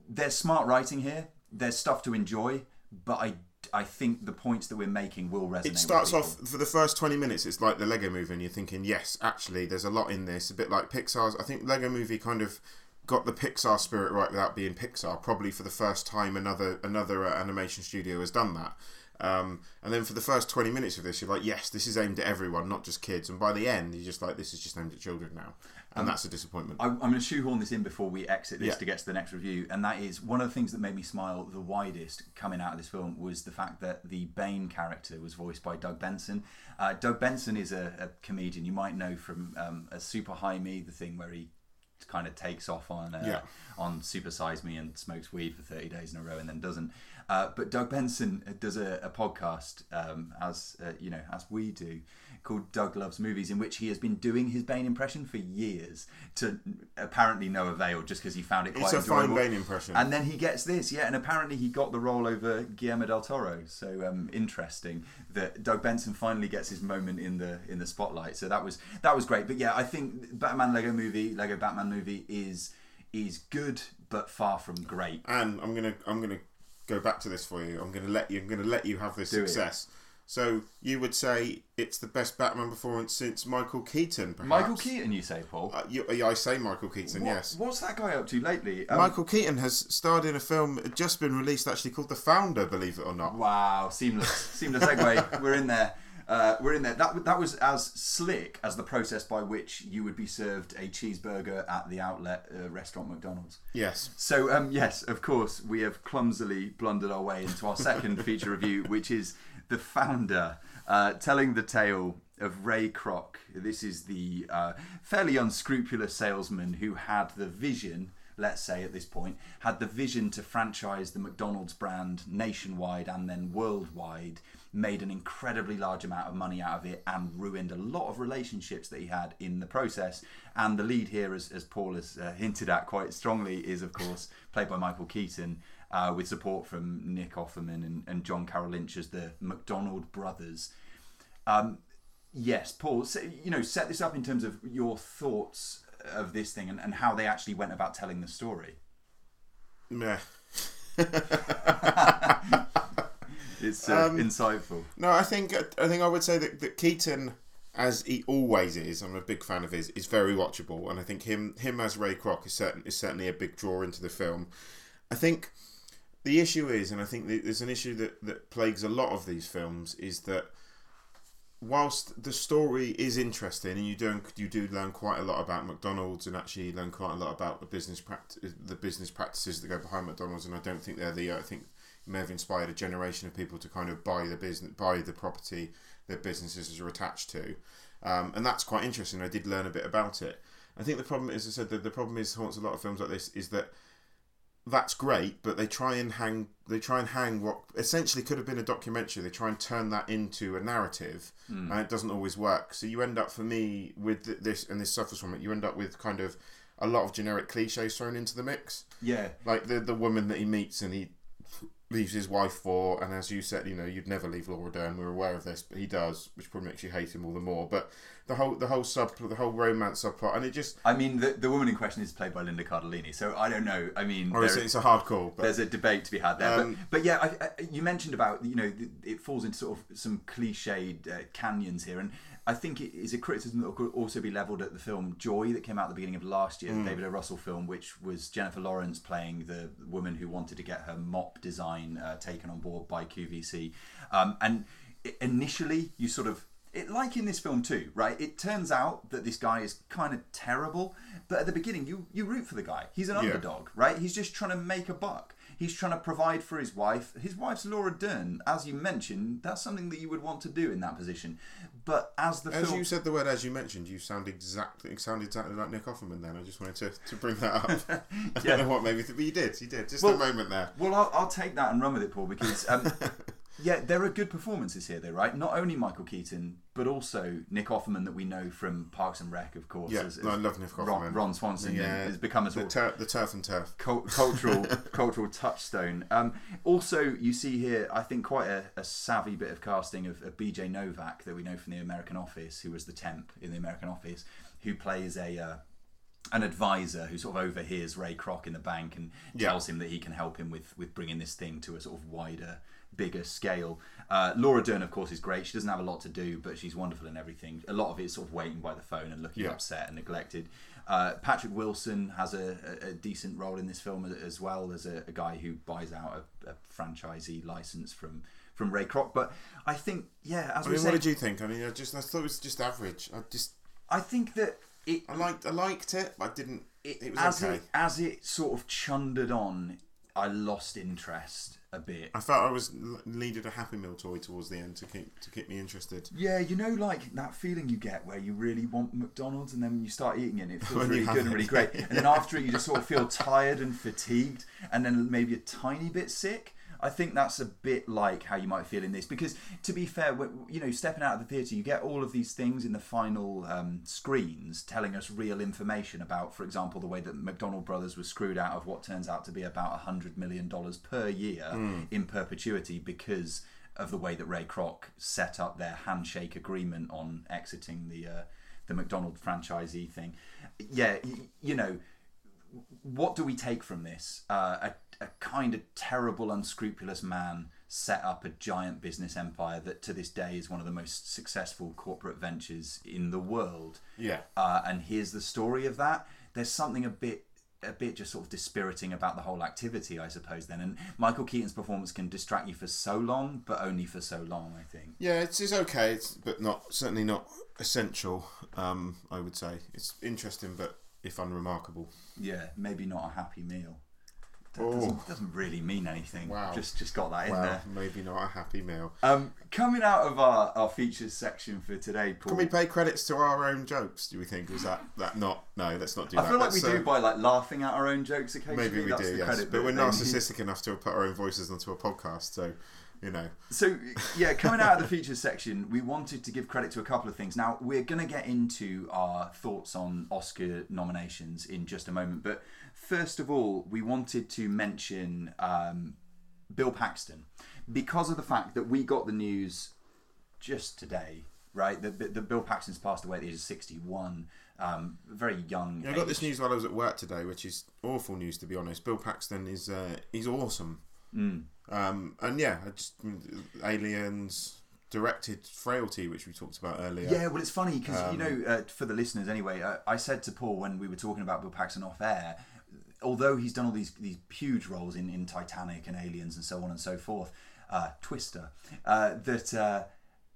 there's smart writing here. There's stuff to enjoy, but I, I think the points that we're making will resonate. It starts off for the first 20 minutes, it's like the Lego movie, and you're thinking, yes, actually, there's a lot in this. A bit like Pixar's. I think Lego movie kind of got the Pixar spirit right without being Pixar. Probably for the first time, another another uh, animation studio has done that. Um, and then for the first 20 minutes of this, you're like, yes, this is aimed at everyone, not just kids. And by the end, you're just like, this is just aimed at children now. And that's a disappointment. I, I'm going to shoehorn this in before we exit this Yeah. to get to the next review, and that is one of the things that made me smile the widest coming out of this film was the fact that the Bane character was voiced by Doug Benson. Uh, Doug Benson is a, a comedian you might know from um, a Super High Me, the thing where he kind of takes off on uh, Yeah. on Super Size Me and smokes weed for 30 days in a row and then doesn't. Uh, but Doug Benson does a, a podcast, um, as uh, you know, as we do, called Doug Loves Movies, in which he has been doing his Bane impression for years to apparently no avail, just because he found it quite it's a fine enjoyable. Bane impression. And then he gets this, yeah, and apparently he got the role over Guillermo del Toro. So um, interesting that Doug Benson finally gets his moment in the in the spotlight. So that was that was great. But yeah, I think Batman Lego Movie, Lego Batman Movie is is good but far from great. and I'm gonna I'm gonna go back to this for you. I'm gonna let you I'm gonna let you have this Do it. success. So you would say it's the best Batman performance since Michael Keaton, perhaps? Michael Keaton, you say, Paul? Uh, you, I say Michael Keaton, What- yes. What's that guy up to lately? Um, Michael Keaton has starred in a film just been released, actually called The Founder, believe it or not. Wow, seamless, seamless segue. <laughs> We're in there. Uh, we're in there. That that was as slick as the process by which you would be served a cheeseburger at the outlet uh, restaurant McDonald's. Yes. So um, yes, of course, we have clumsily blundered our way into our second <laughs> feature review, which is the founder uh, telling the tale of Ray Kroc. This is the uh, fairly unscrupulous salesman who had the vision. Let's say at this point, had the vision to franchise the McDonald's brand nationwide and then worldwide, made an incredibly large amount of money out of it, and ruined a lot of relationships that he had in the process. And the lead here, as, as Paul has uh, hinted at quite strongly, is of course played by Michael Keaton, uh, with support from Nick Offerman and, and John Carroll Lynch as the McDonald brothers. Um, yes, Paul, so, you know, set this up in terms of your thoughts of this thing and, and how they actually went about telling the story. Meh. <laughs> <laughs> It's uh, Um, insightful. No, I think I think I would say that, that Keaton as he always is, I'm a big fan of his. Is very watchable, and I think him him as Ray Kroc is certain is certainly a big draw into the film. I think the issue is, and I think there's an issue that that plagues a lot of these films, is that whilst the story is interesting and you do you do learn quite a lot about McDonald's and actually learn quite a lot about the business practice the business practices that go behind McDonald's and I don't think they're the I think may have inspired a generation of people to kind of buy the business buy the property that businesses are attached to um, and that's quite interesting I did learn a bit about it I think the problem is I said that the problem is haunts a lot of films like this is that that's great, but they try and hang they try and hang what essentially could have been a documentary. They try and turn that into a narrative, mm. and it doesn't always work. So you end up, for me, with this and this suffers from it. You end up with kind of a lot of generic cliches thrown into the mix. Yeah, like the the woman that he meets and he leaves his wife for, and as you said, you know, you'd never leave Laura Dern. We're aware of this, but he does, which probably makes you hate him all the more. But the whole the whole sub the whole romance subplot, and it just. I mean, the the woman in question is played by Linda Cardellini, so I don't know. I mean, or it's a hard call. But, there's a debate to be had there, um, but, but yeah, I, I, you mentioned about you know it falls into sort of some cliched uh, canyons here, and I think it is a criticism that could also be levelled at the film Joy that came out at the beginning of last year, mm. the David O. Russell film, which was Jennifer Lawrence playing the woman who wanted to get her mop design uh, taken on board by QVC. Um, and initially, you sort of it, like in this film too, right? It turns out that this guy is kind of terrible, but at the beginning, you you root for the guy. He's an yeah. underdog, right? He's just trying to make a buck. He's trying to provide for his wife. His wife's Laura Dern, as you mentioned. That's something that you would want to do in that position. But as the as film... you said the word as you mentioned, you sound exactly sounded exactly like Nick Offerman. Then I just wanted to, to bring that up. <laughs> I don't know what maybe, but you did. You did. Just well, a moment there. Well, I'll, I'll, take that and run with it, Paul, because um, <laughs> yeah, there are good performances here, though, right? Not only Michael Keaton, but also Nick Offerman that we know from Parks and Rec, of course. Yeah, as, as I love Nick Offerman. Ron, Ron Swanson yeah, has become a the, tur- the turf and turf cultural <laughs> cultural touchstone. Um, also, you see here, I think, quite a, a savvy bit of casting of, of B.J. Novak that we know from The American Office, who was the temp in The American Office, who plays a. Uh, an advisor who sort of overhears Ray Kroc in the bank and tells yeah. him that he can help him with with bringing this thing to a sort of wider bigger scale. Uh, Laura Dern, of course, is great. She doesn't have a lot to do, but she's wonderful in everything. A lot of it is sort of waiting by the phone and looking yeah. upset and neglected. Uh, Patrick Wilson has a, a, a, decent role in this film as well as a, a guy who buys out a, a, franchisee license from from Ray Kroc. But I think, yeah, as I mean, what did you think? I mean, I just I thought it was just average. I just I think that it. I liked I liked it, but I didn't. It, it was as okay. It, as it sort of chundered on, I lost interest a bit. I felt I was needed a Happy Meal toy towards the end to keep to keep me interested. Yeah, you know, like that feeling you get where you really want McDonald's, and then you start eating it, and it feels <laughs> really good and really great, and then after it, you just sort of feel tired and fatigued, and then maybe a tiny bit sick. I think that's a bit like how you might feel in this because, to be fair, you know, stepping out of the theatre, you get all of these things in the final um, screens telling us real information about, for example, the way that McDonald Brothers was screwed out of what turns out to be about hundred million dollars per year mm. in perpetuity because of the way that Ray Kroc set up their handshake agreement on exiting the uh, the McDonald franchisee thing. Yeah, you, you know what do we take from this? Uh, a a kind of terrible, unscrupulous man set up a giant business empire that to this day is one of the most successful corporate ventures in the world. Yeah. Uh, and here's the story of that. There's something a bit a bit just sort of dispiriting about the whole activity, I suppose. Then, and Michael Keaton's performance can distract you for so long, but only for so long, I think. Yeah, it's, it's okay, it's, but not certainly not essential. Um, I would say it's interesting, but if unremarkable. Yeah, maybe not a happy meal. That doesn't, doesn't, really mean anything. Wow. Just just got that in there. Maybe not a happy meal. Um, coming out of our, our features section for today, Paul. Can we pay credits to our own jokes? Do we think is that that not? No, let's not do I that. I feel like we uh, do by like laughing at our own jokes occasionally. Maybe we That's do, yes. But we're narcissistic enough to put our own voices onto a podcast, so you know. So yeah, coming out of the features section, we wanted to give credit to a couple of things. Now we're going to get into our thoughts on Oscar nominations in just a moment, but first of all, we wanted to mention um, Bill Paxton because of the fact that we got the news just today, right? That, the Bill Paxton's passed away at the age of 61. Um, very young. Yeah, I got this news while I was at work today, which is awful news to be honest. Bill Paxton is uh, he's awesome. Mm. Um, and yeah, just aliens, directed Frailty, which we talked about earlier. Yeah, well, it's funny because Um, you know, uh, for the listeners anyway, uh, I said to Paul when we were talking about Bill Paxton off air, although he's done all these these huge roles in, in Titanic and Aliens and so on and so forth, uh, Twister, uh, that uh,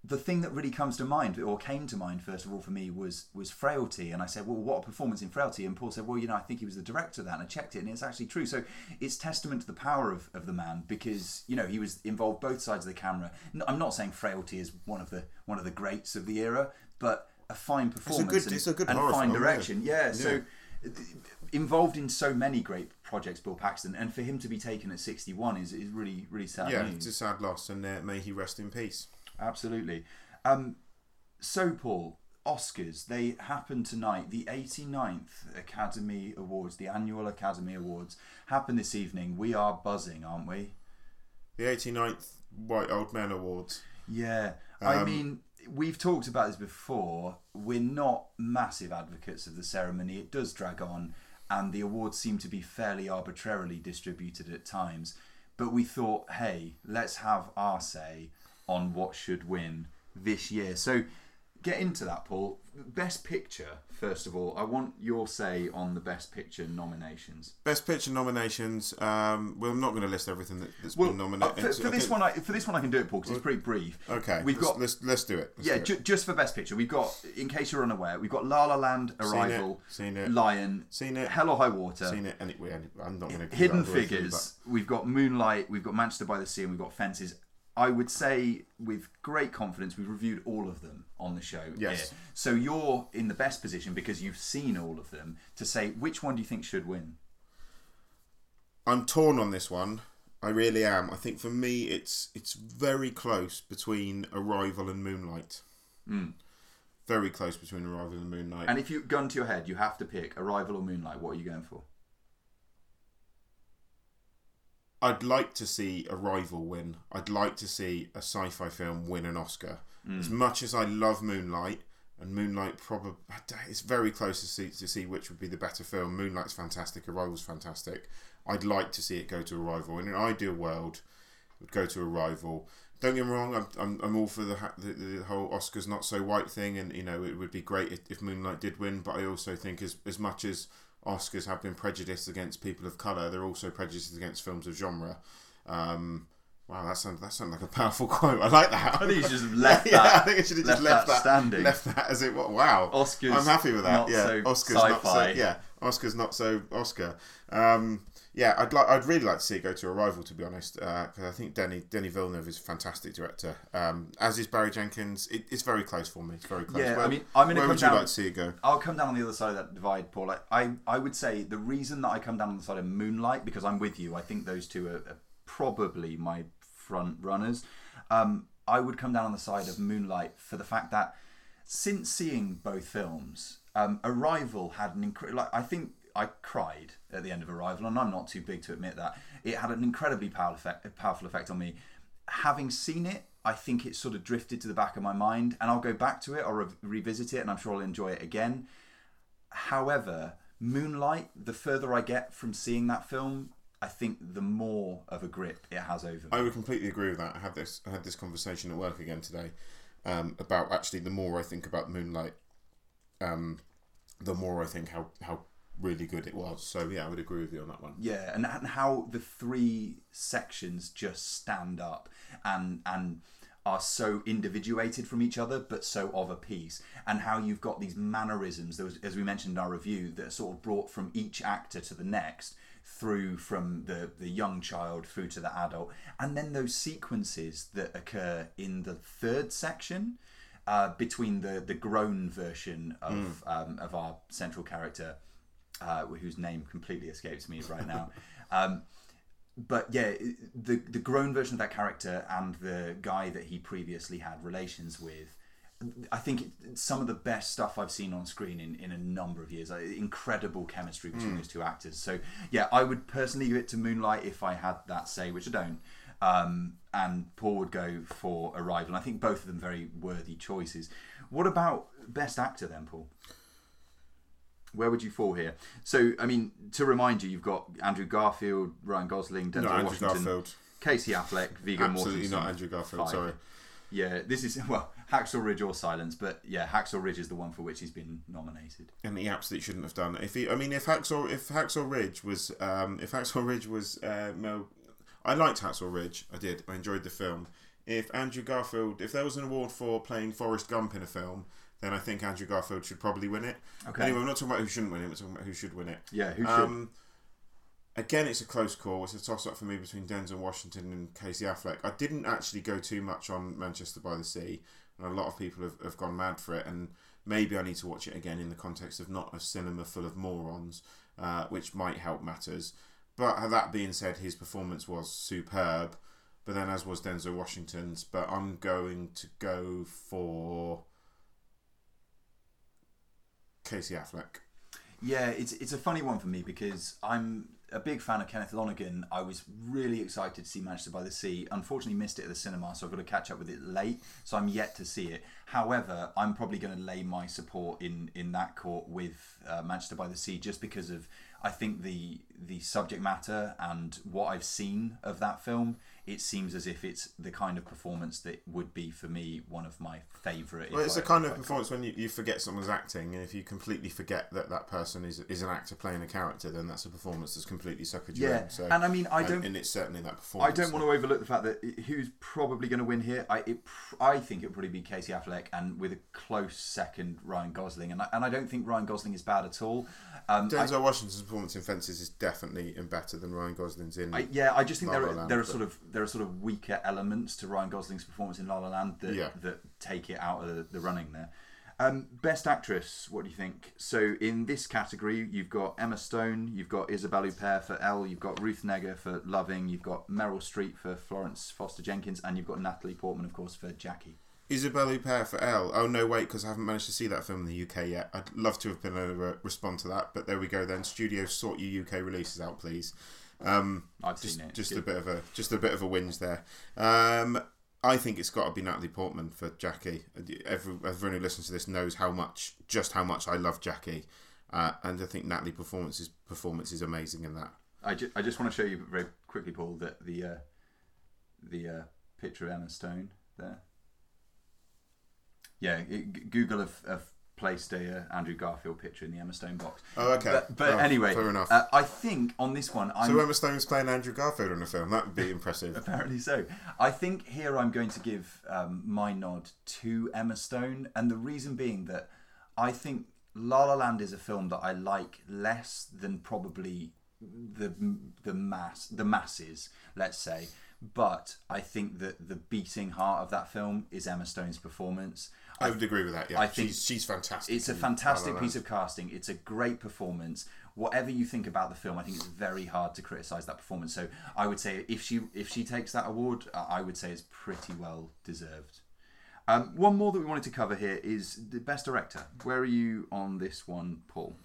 the thing that really comes to mind or came to mind first of all for me was was Frailty, and I said, well, what a performance in Frailty, and Paul said, well, you know, I think he was the director of that, and I checked it, and it's actually true. So it's testament to the power of, of the man because you know he was involved both sides of the camera. i'm not saying Frailty is one of the one of the greats of the era, but a fine performance good- and, it's a good and fine film, yeah. direction. Yeah, so involved in so many great projects, Bill Paxton, and for him to be taken at 61 is, is really really sad yeah, news. it's a sad loss, and uh, may he rest in peace. Absolutely. Um, so, Paul, Oscars, they happen tonight. The 89th Academy Awards, the annual Academy Awards, happen this evening. We are buzzing, aren't we? The 89th White Old Men Awards. Yeah. I Um, mean, we've talked about this before. We're not massive advocates of the ceremony. It does drag on, and the awards seem to be fairly arbitrarily distributed at times. But we thought, hey, let's have our say on what should win this year. So get into that, Paul. Best Picture, first of all. I want your say on the Best Picture nominations. Best Picture nominations. Um, well, I'm not going to list everything that, that's Well, been uh, nominated. for, for this one, I, for this one, I can do it, Paul, because it's pretty brief. Okay, we've let's, got let's let's do it. Let's Yeah, do it. ju- just for Best Picture, we've got, in case you're unaware, we've got La La Land, Arrival, Seen it. Lion, Seen it. Hell or High Water, seen it. Anyway, I'm not going to Hidden Figures, we've got Moonlight, we've got Manchester by the Sea, and we've got Fences. I would say with great confidence we've reviewed all of them on the show. Yes. here. So you're in the best position because you've seen all of them to say which one do you think should win? I'm torn on this one. I really am. I think for me, it's it's very close between Arrival and Moonlight. Hmm. Very close between Arrival and Moonlight. And if you gun to your head, you have to pick Arrival or Moonlight. What are you going for? I'd like to see Arrival win. I'd like to see a sci-fi film win an Oscar. Hmm. As much as I love Moonlight, and Moonlight probably it's very close to see to see which would be the better film. Moonlight's fantastic. Arrival's fantastic. I'd like to see it go to Arrival. In an ideal world, it would go to Arrival. Don't get me wrong. I'm, I'm, I'm all for the, the the whole Oscars not so white thing, and you know it would be great if, if Moonlight did win. But I also think as as much as Oscars have been prejudiced against people of color, they're also prejudiced against films of genre. Um, wow, that sounds that sounds like a powerful <laughs> quote. I like that. I think you should have left <laughs> yeah, I think I should have just left left that that, standing. Left that as it. Wow, Oscars I'm happy with that. yeah, so Oscars not so. Yeah, Oscars not so Oscar. Um, yeah, I'd like. I'd really like to see it go to Arrival, to be honest, because I think Denny Denny Villeneuve is a fantastic director. Um, as is Barry Jenkins. It, it's very close for me. It's very close. Yeah, I mean, I'm gonna Where come would you like to see it go? I'll come down on the other side of that divide, Paul. I, I, I would say the reason that I come down on the side of Moonlight because I'm with you. I think those two are, are probably my front runners. Um, I would come down on the side of Moonlight for the fact that since seeing both films, um, Arrival had an incredible. Like, I think I cried at the end of Arrival, and I'm not too big to admit that. It had an incredibly powerful effect, powerful effect on me. Having seen it, I think it sort of drifted to the back of my mind, and I'll go back to it or re- revisit it, and I'm sure I'll enjoy it again. However, Moonlight, the further I get from seeing that film, I think the more of a grip it has over me. I would completely agree with that. I had this I had this conversation at work again today um, about actually the more I think about Moonlight, um, the more I think how how really good it was. So yeah, I would agree with you on that one. Yeah, and, and how the three sections just stand up and and are so individuated from each other, but so of a piece, and how you've got these mannerisms, those, as we mentioned in our review, that are sort of brought from each actor to the next, through from the the young child through to the adult, and then those sequences that occur in the third section. Uh, between the the grown version of um, of our central character uh, whose name completely escapes me right now. <laughs> um, but yeah, the the grown version of that character and the guy that he previously had relations with, I think some of the best stuff I've seen on screen in, in a number of years. Uh, Incredible chemistry between those two actors. So yeah, I would personally give it to Moonlight if I had that say, which I don't. Um, and Paul would go for Arrival. And I think both of them very worthy choices. What about Best Actor then, Paul? Where would you fall here? So, I mean, to remind you, you've got Andrew Garfield, Ryan Gosling, Denzel Andrew Washington, Garfield. Casey Affleck, Viggo Absolutely not Andrew Garfield. Five. Sorry. Yeah, this is <laughs> well Hacksaw Ridge or Silence, but yeah, Hacksaw Ridge is the one for which he's been nominated. and he absolutely shouldn't have done. If he, I mean, if Hacksaw, if Hacksaw Ridge was, um, if Hacksaw Ridge was, uh, Mel, I liked Hacksaw Ridge. I did. I enjoyed the film. If Andrew Garfield, if there was an award for playing Forrest Gump in a film, then I think Andrew Garfield should probably win it. Okay. Anyway, we're not talking about who shouldn't win it. We're talking about who should win it. Yeah, who should? Um, again, it's a close call. It's a toss up for me between Denzel Washington and Casey Affleck. I didn't actually go too much on Manchester by the Sea, and a lot of people have, have gone mad for it. And maybe I need to watch it again in the context of not a cinema full of morons, uh, which might help matters. But that being said, his performance was superb. But then, as was Denzel Washington's. But I'm going to go for Casey Affleck. Yeah, it's it's a funny one for me because I'm a big fan of Kenneth Lonergan. I was really excited to see Manchester by the Sea. Unfortunately, missed it at the cinema, so I've got to catch up with it late. So I'm yet to see it. However, I'm probably going to lay my support in in that court with uh, Manchester by the Sea just because of I think the the subject matter and what I've seen of that film. It seems as if it's the kind of performance that would be for me one of my favourite. Well, it's the kind of performance when you, you forget someone's acting, and if you completely forget that that person is is an actor playing a character, then that's a performance that's completely suckered you Yeah, in. So, and I mean, I don't- and it's certainly that performance. I don't want to overlook the fact that who's probably going to win here. I it, I think it'd probably be Casey Affleck, and with a close second, Ryan Gosling. And I, and I don't think Ryan Gosling is bad at all. Um, I, Denzel Washington's performance in Fences is definitely and better than Ryan Gosling's in. I, yeah, I just think La there La are Land, there are but- sort of there are sort of weaker elements to Ryan Gosling's performance in La La Land that Yeah. that take it out of the, the running there. Um, best actress, what do you think? So in this category, you've got Emma Stone, you've got Isabelle Huppert for Elle, you've got Ruth Negga for Loving, you've got Meryl Streep for Florence Foster Jenkins, and you've got Natalie Portman, of course, for Jackie. Isabelle Huppert for Elle. Oh no, wait, because I haven't managed to see that film in the UK yet. I'd love to have been able to respond to that, but there we go. Then studio, sort your UK releases out, please. Um, I've just, seen it. just Good. a bit of a just a bit of a whinge there. Um, I think it's got to be Natalie Portman for Jackie. Every, everyone who listens to this knows how much, just how much I love Jackie, uh, and I think Natalie performance's performance is amazing in that. I, ju- I just want to show you very quickly, Paul, that the uh, the uh, picture of Emma Stone there. Yeah, it, Google have, have placed a uh, Andrew Garfield picture in the Emma Stone box. Oh, okay. But, but Oh, anyway, fair enough. Uh, I think on this one, I'm so Emma Stone's playing Andrew Garfield in a film. That would be impressive. <laughs> Apparently so. I think here I'm going to give um, my nod to Emma Stone, and the reason being that I think La La Land is a film that I like less than probably the the mass the masses, let's say. But I think that the beating heart of that film is Emma Stone's performance. I would agree with that. Yeah, I think she's she's fantastic. It's a fantastic piece of casting. It's a great performance. Whatever you think about the film, I think it's very hard to criticize that performance. So I would say if she if she takes that award, I I would say it's pretty well deserved. Um, one more that we wanted to cover here is the best director. Where are you on this one, Paul?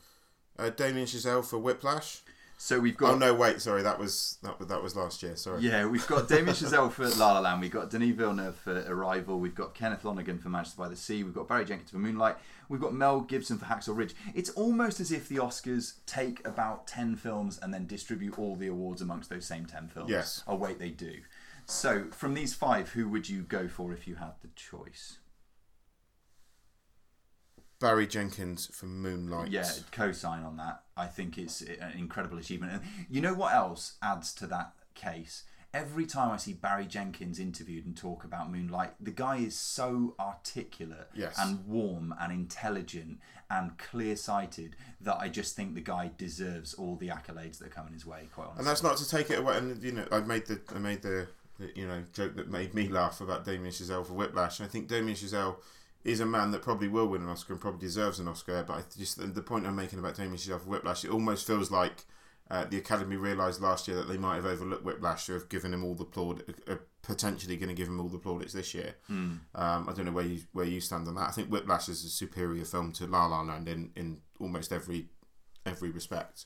Uh, Damien Chazelle for Whiplash. So we've got Oh no, wait, sorry, that was that was that was last year. Sorry. Yeah, we've got Damien Chazelle for La La Land. We've got Denis Villeneuve for Arrival. We've got Kenneth Lonergan for Manchester by the Sea. We've got Barry Jenkins for Moonlight. We've got Mel Gibson for Hacksaw Ridge. It's almost as if the Oscars take about 10 films and then distribute all the awards amongst those same 10 films. Yes. Oh, wait, they do. So, from these five, who would you go for if you had the choice? Barry Jenkins for Moonlight. Yeah, co-sign on that. I think it's an incredible achievement. And you know what else adds to that case? Every time I see Barry Jenkins interviewed and talk about Moonlight, the guy is so articulate Yes. and warm and intelligent and clear-sighted that I just think the guy deserves all the accolades that are coming his way. Quite honestly. And that's not to take it away. And you know, I made the I made the, the you know joke that made me laugh about Damien Chazelle for Whiplash. And I think Damien Chazelle is a man that probably will win an Oscar and probably deserves an Oscar. But I just the point I'm making about Damien Chazelle for Whiplash, it almost feels like uh, the Academy realised last year that they might have overlooked Whiplash, or have given him all the plaud, uh, potentially going to give him all the plaudits this year. Um, I don't know where you where you stand on that. I think Whiplash is a superior film to La La Land in, in almost every every respect.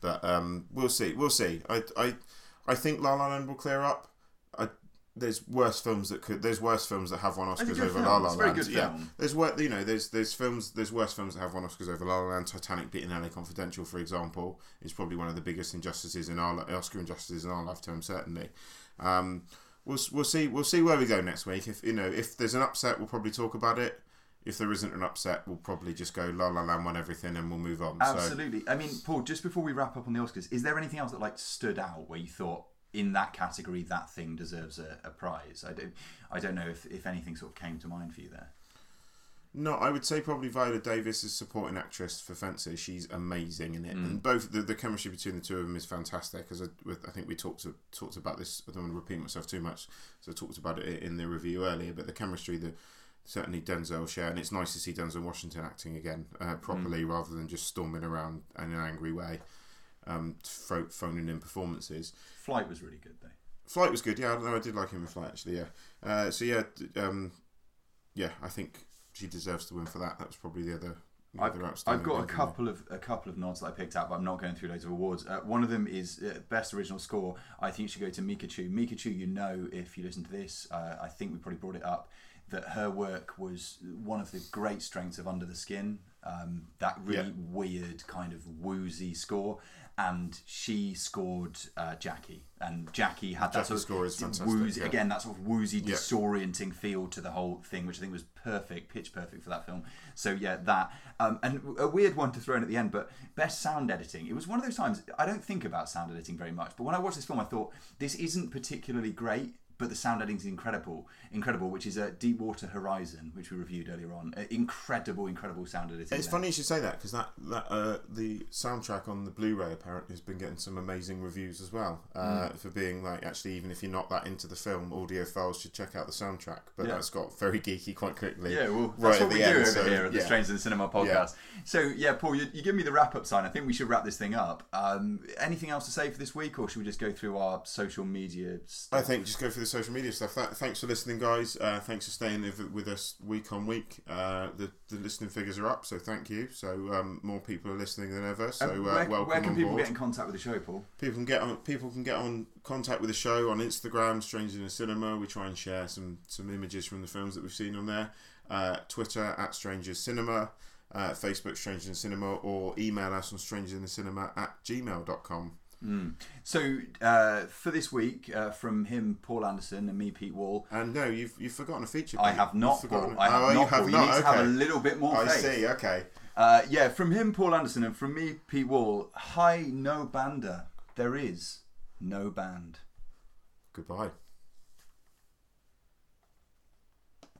But um, we'll see. We'll see. I, I, I think La La Land will clear up. There's worse films that could. There's worse films that have won Oscars over film. La La It's a very Land. yeah, there's wor- You know, there's there's films. There's worse films that have won Oscars over La La Land. Titanic beating LA Confidential, for example, is probably one of the biggest injustices in our Oscar injustices in our lifetime. Certainly. Um, we'll we'll see we'll see where we go next week. If you know if there's an upset, we'll probably talk about it. If there isn't an upset, we'll probably just go La La Land won everything and we'll move on. So Absolutely. I mean, Paul, just before we wrap up on the Oscars, is there anything else that like stood out where you thought in that category that thing deserves a, a prize? I don't, I don't know if, if anything sort of came to mind for you there. no, I would say probably Viola Davis is supporting actress for Fences. She's amazing in it, Mm. and both the, the chemistry between the two of them is fantastic. As I, I think we talked to, talked about this. I don't want to repeat myself too much, so I talked about it in the review earlier. But the chemistry, the certainly Denzel share, and it's nice to see Denzel Washington acting again uh, properly Mm. rather than just storming around in an angry way, um, pho- phoning in performances. Flight was really good though. Flight was good, yeah. I don't know. I did like him in Flight actually, yeah. Uh, so yeah, d- um, yeah. I think she deserves to win for that. That was probably the other. The I've, other I've got a couple of a couple of nods that I picked out, but I'm not going through loads of awards. Uh, one of them is uh, best original score. I think should go to Micachu. Micachu, you know, if you listen to this, uh, I think we probably brought it up that her work was one of the great strengths of Under the Skin. Um, that really Yeah. weird kind of woozy score. And she scored uh, Jackie, and Jackie had that Jackie's sort of score is fantastic, woozy yeah. again that sort of woozy, Yeah. disorienting feel to the whole thing, which I think was perfect, pitch perfect for that film. So yeah, that um, and a weird one to throw in at the end, but best sound editing. It was one of those times I don't think about sound editing very much, but when I watched this film, I thought this isn't particularly great. But the sound editing is incredible, incredible. Which is a Deepwater Horizon, which we reviewed earlier on. Uh, incredible, incredible sound editing. It's there. funny you should say that because that that uh, the soundtrack on the Blu-ray apparently has been getting some amazing reviews as well uh, Hmm. for being like actually even if you're not that into the film, audiophiles should check out the soundtrack. But Yeah. that's got very geeky quite quickly. Yeah, well, right that's at what we the do end, over so, here at the yeah. Strangers in the Cinema podcast. So, yeah, Paul, you, you give me the wrap up sign. I think we should wrap this thing up. Um, anything else to say for this week, or should we just go through our social media stuff? I think just go for the social media stuff. That, thanks for listening, guys. Uh, thanks for staying with, with us week on week. Uh, the, the listening figures are up, so thank you. So um, more people are listening than ever. So uh, Um, where, welcome where can people board. get in contact with the show, Paul? People can get on. People can get on contact with the show on Instagram, Strangers in the Cinema. We try and share some some images from the films that we've seen on there. Uh, Twitter at Strangers Cinema, uh, Facebook Strangers in Cinema, or email us on strangersinthecinema at gmail.com. So, uh, for this week, uh, from him, Paul Anderson, and me, Pete Wall, And no, you've you've forgotten a feature. I have not, forgotten- Paul. I have oh, not, you have Paul. You not. need to have a little bit more I faith. see. Okay. Uh, yeah, from him, Paul Anderson, and from me, Pete Wall, hi, no bander. There is no band. Goodbye.